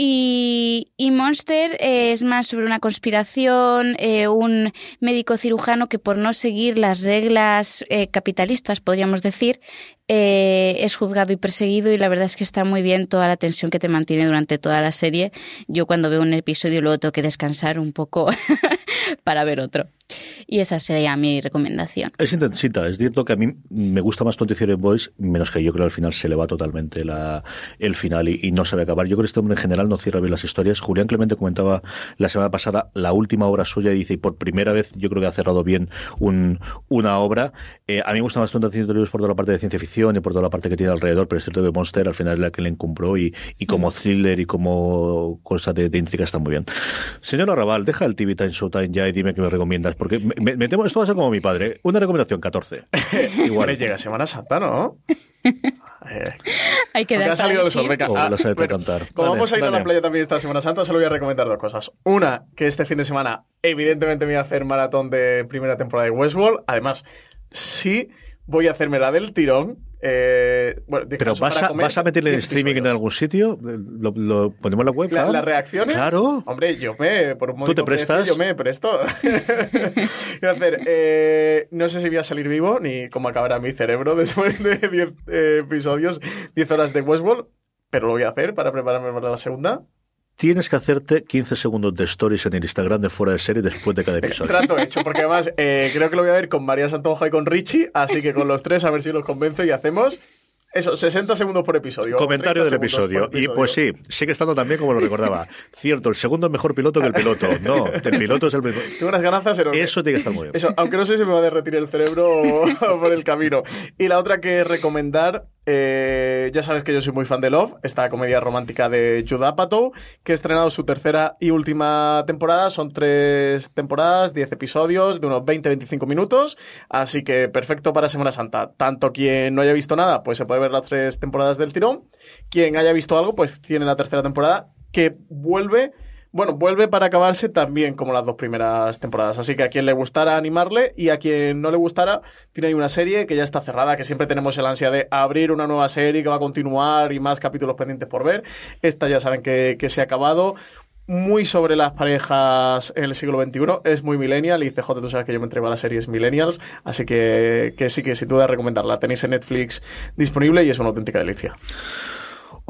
S4: Y, Monster es más sobre una conspiración, eh, un médico cirujano que por no seguir las reglas eh, capitalistas, podríamos decir, eh, es juzgado y perseguido y la verdad es que está muy bien toda la tensión que te mantiene durante toda la serie. Yo cuando veo un episodio luego tengo que descansar un poco para ver otro. Y esa sería mi recomendación.
S2: Es intensita, es cierto que a mí me gusta más 23 Boys, menos que yo creo que al final se le va totalmente la, el final y, no sabe acabar. Yo creo que este hombre en general no cierra bien las historias. Julián Clemente comentaba la semana pasada la última obra suya y dice, y por primera vez yo creo que ha cerrado bien un, una obra. Eh, a mí me gusta más 23 Boys por toda la parte de ciencia ficción y por toda la parte que tiene alrededor, pero es cierto que Monster al final es la que le encumbró y, y como thriller y como cosa de, de intriga está muy bien. Señor Arrabal, deja el TV Time Showtime ya y dime qué me recomiendas, porque me, me- temo- esto va a ser como mi padre. Una recomendación, 14.
S5: Igual llega Semana Santa, ¿no?
S4: Hay que dar
S5: ha salido el sol, venga. Ah, bueno,
S2: cantar.
S5: Como
S2: Dale,
S5: vamos a ir a la playa también esta Semana Santa, solo voy a recomendar dos cosas. Una, que este fin de semana, evidentemente, me voy a hacer maratón de primera temporada de Westworld. Además, sí voy a hacerme la del tirón. Eh, bueno,
S2: Pero vas a,
S5: comer,
S2: vas a meterle en
S5: 10
S2: streaming en algún sitio, lo, lo ponemos en la web.
S5: La- las reacciones.
S2: Claro.
S5: Hombre, yo me. Por un
S2: ¿Tú te
S5: precio,
S2: prestas?
S5: Yo me presto. Voy a hacer. eh, no sé si voy a salir vivo ni cómo acabará mi cerebro después de 10 eh, episodios, 10 horas de Westworld. Pero lo voy a hacer para prepararme para la segunda.
S2: Tienes que hacerte 15 segundos de stories en el Instagram de fuera de serie después de cada episodio.
S5: Trato hecho, porque además eh, creo que lo voy a ver con María Santoja y con Richie. Así que con los tres a ver si los convenzo y hacemos. Eso, 60 segundos por episodio.
S2: Comentario
S5: 30
S2: del episodio. Y pues sí, sigue estando también como lo recordaba. Cierto, el segundo es mejor piloto que el piloto. No, el piloto es el piloto.
S5: Tengo unas ganazas enormes.
S2: Eso tiene que estar muy bien.
S5: Eso, aunque no sé si me va a derretir el cerebro por el camino. Y la otra que recomendar, eh, ya sabes que yo soy muy fan de Love, esta comedia romántica de Judd Apatow, que ha estrenado su tercera y última temporada. Son tres temporadas, 10 episodios de unos 20-25 minutos. Así que perfecto para Semana Santa. Tanto quien no haya visto nada, pues se puede ver las tres temporadas del tirón. Quien haya visto algo, pues tiene la tercera temporada que vuelve bueno, vuelve para acabarse también como las dos primeras temporadas. Así que a quien le gustara animarle y a quien no le gustara, tiene ahí una serie que ya está cerrada, que siempre tenemos el ansia de abrir una nueva serie que va a continuar y más capítulos pendientes por ver. Esta ya saben que, se ha acabado. Muy sobre las parejas en el siglo XXI, es muy millennial y CJ, tú sabes que yo me entrego a las series millennials, así que, que sí que sin duda recomendarla. Tenéis en Netflix disponible y es una auténtica delicia.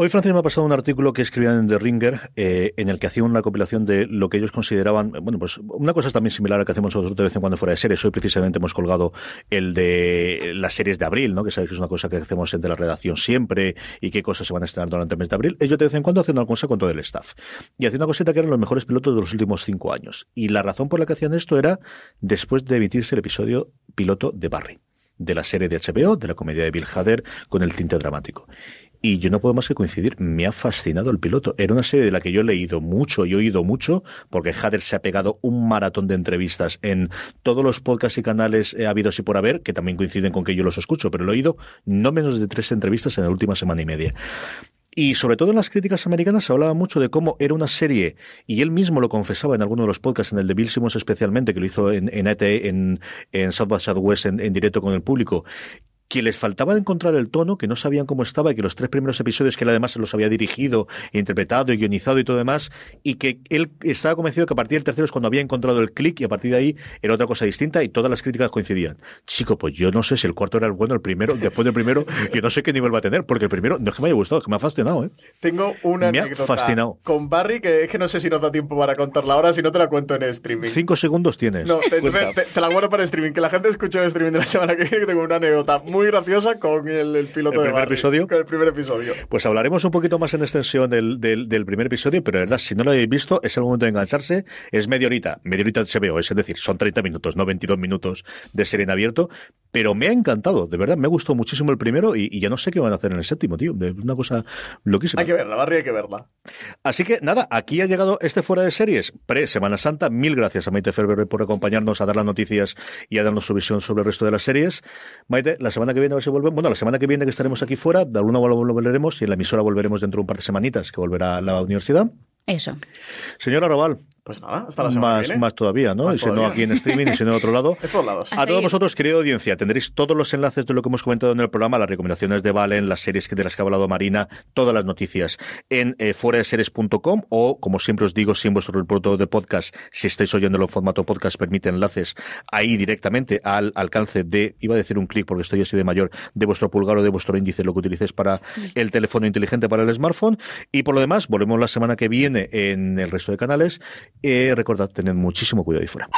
S2: Hoy Francis me ha pasado un artículo que escribían en The Ringer eh, en el que hacían una compilación de lo que ellos consideraban, bueno, pues una cosa también similar a la que hacemos nosotros de vez en cuando fuera de series. Hoy precisamente hemos colgado el de las series de abril, ¿no? Que sabéis que es una cosa que hacemos entre la redacción siempre y qué cosas se van a estrenar durante el mes de abril. Ellos de vez en cuando hacen una cosa con todo el staff. Y hacían una cosita que eran los mejores pilotos de los últimos cinco años. Y la razón por la que hacían esto era después de emitirse el episodio piloto de Barry de la serie de HBO, de la comedia de Bill Hader, con el tinte dramático. Y yo no puedo más que coincidir, me ha fascinado el piloto. Era una serie de la que yo he leído mucho y oído mucho, porque Hader se ha pegado un maratón de entrevistas en todos los podcasts y canales eh, habidos y por haber, que también coinciden con que yo los escucho, pero lo he oído no menos de tres entrevistas en la última semana y media. Y sobre todo en las críticas americanas se hablaba mucho de cómo era una serie, y él mismo lo confesaba en alguno de los podcasts, en el de Bill Simmons especialmente, que lo hizo en, en ET, en, en South by Southwest, en directo con el público, que les faltaba encontrar el tono, que no sabían cómo estaba, y que los tres primeros episodios que él además se los había dirigido, interpretado y guionizado y todo demás, y que él estaba convencido que a partir del tercero es cuando había encontrado el clic y a partir de ahí era otra cosa distinta y todas las críticas coincidían. Chico, pues yo no sé si el cuarto era el bueno, el primero, después del primero, yo no sé qué nivel va a tener, porque el primero no es que me haya gustado, es que me ha fascinado, ¿eh?
S5: Tengo una
S2: Me ha
S5: anécdota
S2: fascinado.
S5: con Barry que es que no sé si nos da tiempo para contarla ahora, si no te la cuento en streaming.
S2: Cinco segundos tienes.
S5: No, te,
S2: Cuenta.
S5: te- te la guardo para streaming. Que la gente escuche el streaming de la semana que viene. Que tengo una anécdota muy graciosa con el, el piloto
S2: ¿El
S5: de
S2: primer
S5: Barry.
S2: episodio?
S5: Con el primer episodio.
S2: Pues hablaremos un poquito más en extensión del, del, del primer episodio, pero de verdad, si no lo habéis visto, es el momento de engancharse. Es media horita, media horita se veo, es decir, son 30 minutos, no 22 minutos de serie en abierto, pero me ha encantado, de verdad, me gustó muchísimo el primero y, y ya no sé qué van a hacer en el séptimo, tío. Una cosa loquísima.
S5: Hay que verla, Barry hay que verla.
S2: Así que nada, aquí ha llegado este fuera de series pre-Semana Santa. Mil gracias a Maite Ferber por acompañarnos a dar las noticias y a darnos su visión sobre el resto de las series. Maite, la semana que viene a ver si volvemos. Bueno, la semana que viene que estaremos aquí fuera, de alguna manera volveremos y en la emisora volveremos dentro de un par de semanitas que volverá a la universidad.
S4: Eso.
S2: Señora Raval.
S5: Pues nada, hasta la semana
S2: más,
S5: que viene.
S2: más todavía, ¿no?
S5: Más
S2: Y si no aquí en streaming y si no en otro lado.
S5: De todos lados.
S2: A todos vosotros, querida audiencia, tendréis todos los enlaces de lo que hemos comentado en el programa, las recomendaciones de Valen, las series que de las que ha hablado Marina, todas las noticias en eh, o, como siempre os digo, si en vuestro reproductor de podcast, si estáis oyéndolo en formato podcast, permite enlaces ahí directamente al alcance de, iba a decir un clic porque estoy así de mayor, de vuestro pulgar o de vuestro índice, lo que utilicéis para el teléfono inteligente para el smartphone. Y por lo demás, volvemos la semana que viene en el resto de canales. Eh, recordad, tened muchísimo cuidado ahí fuera.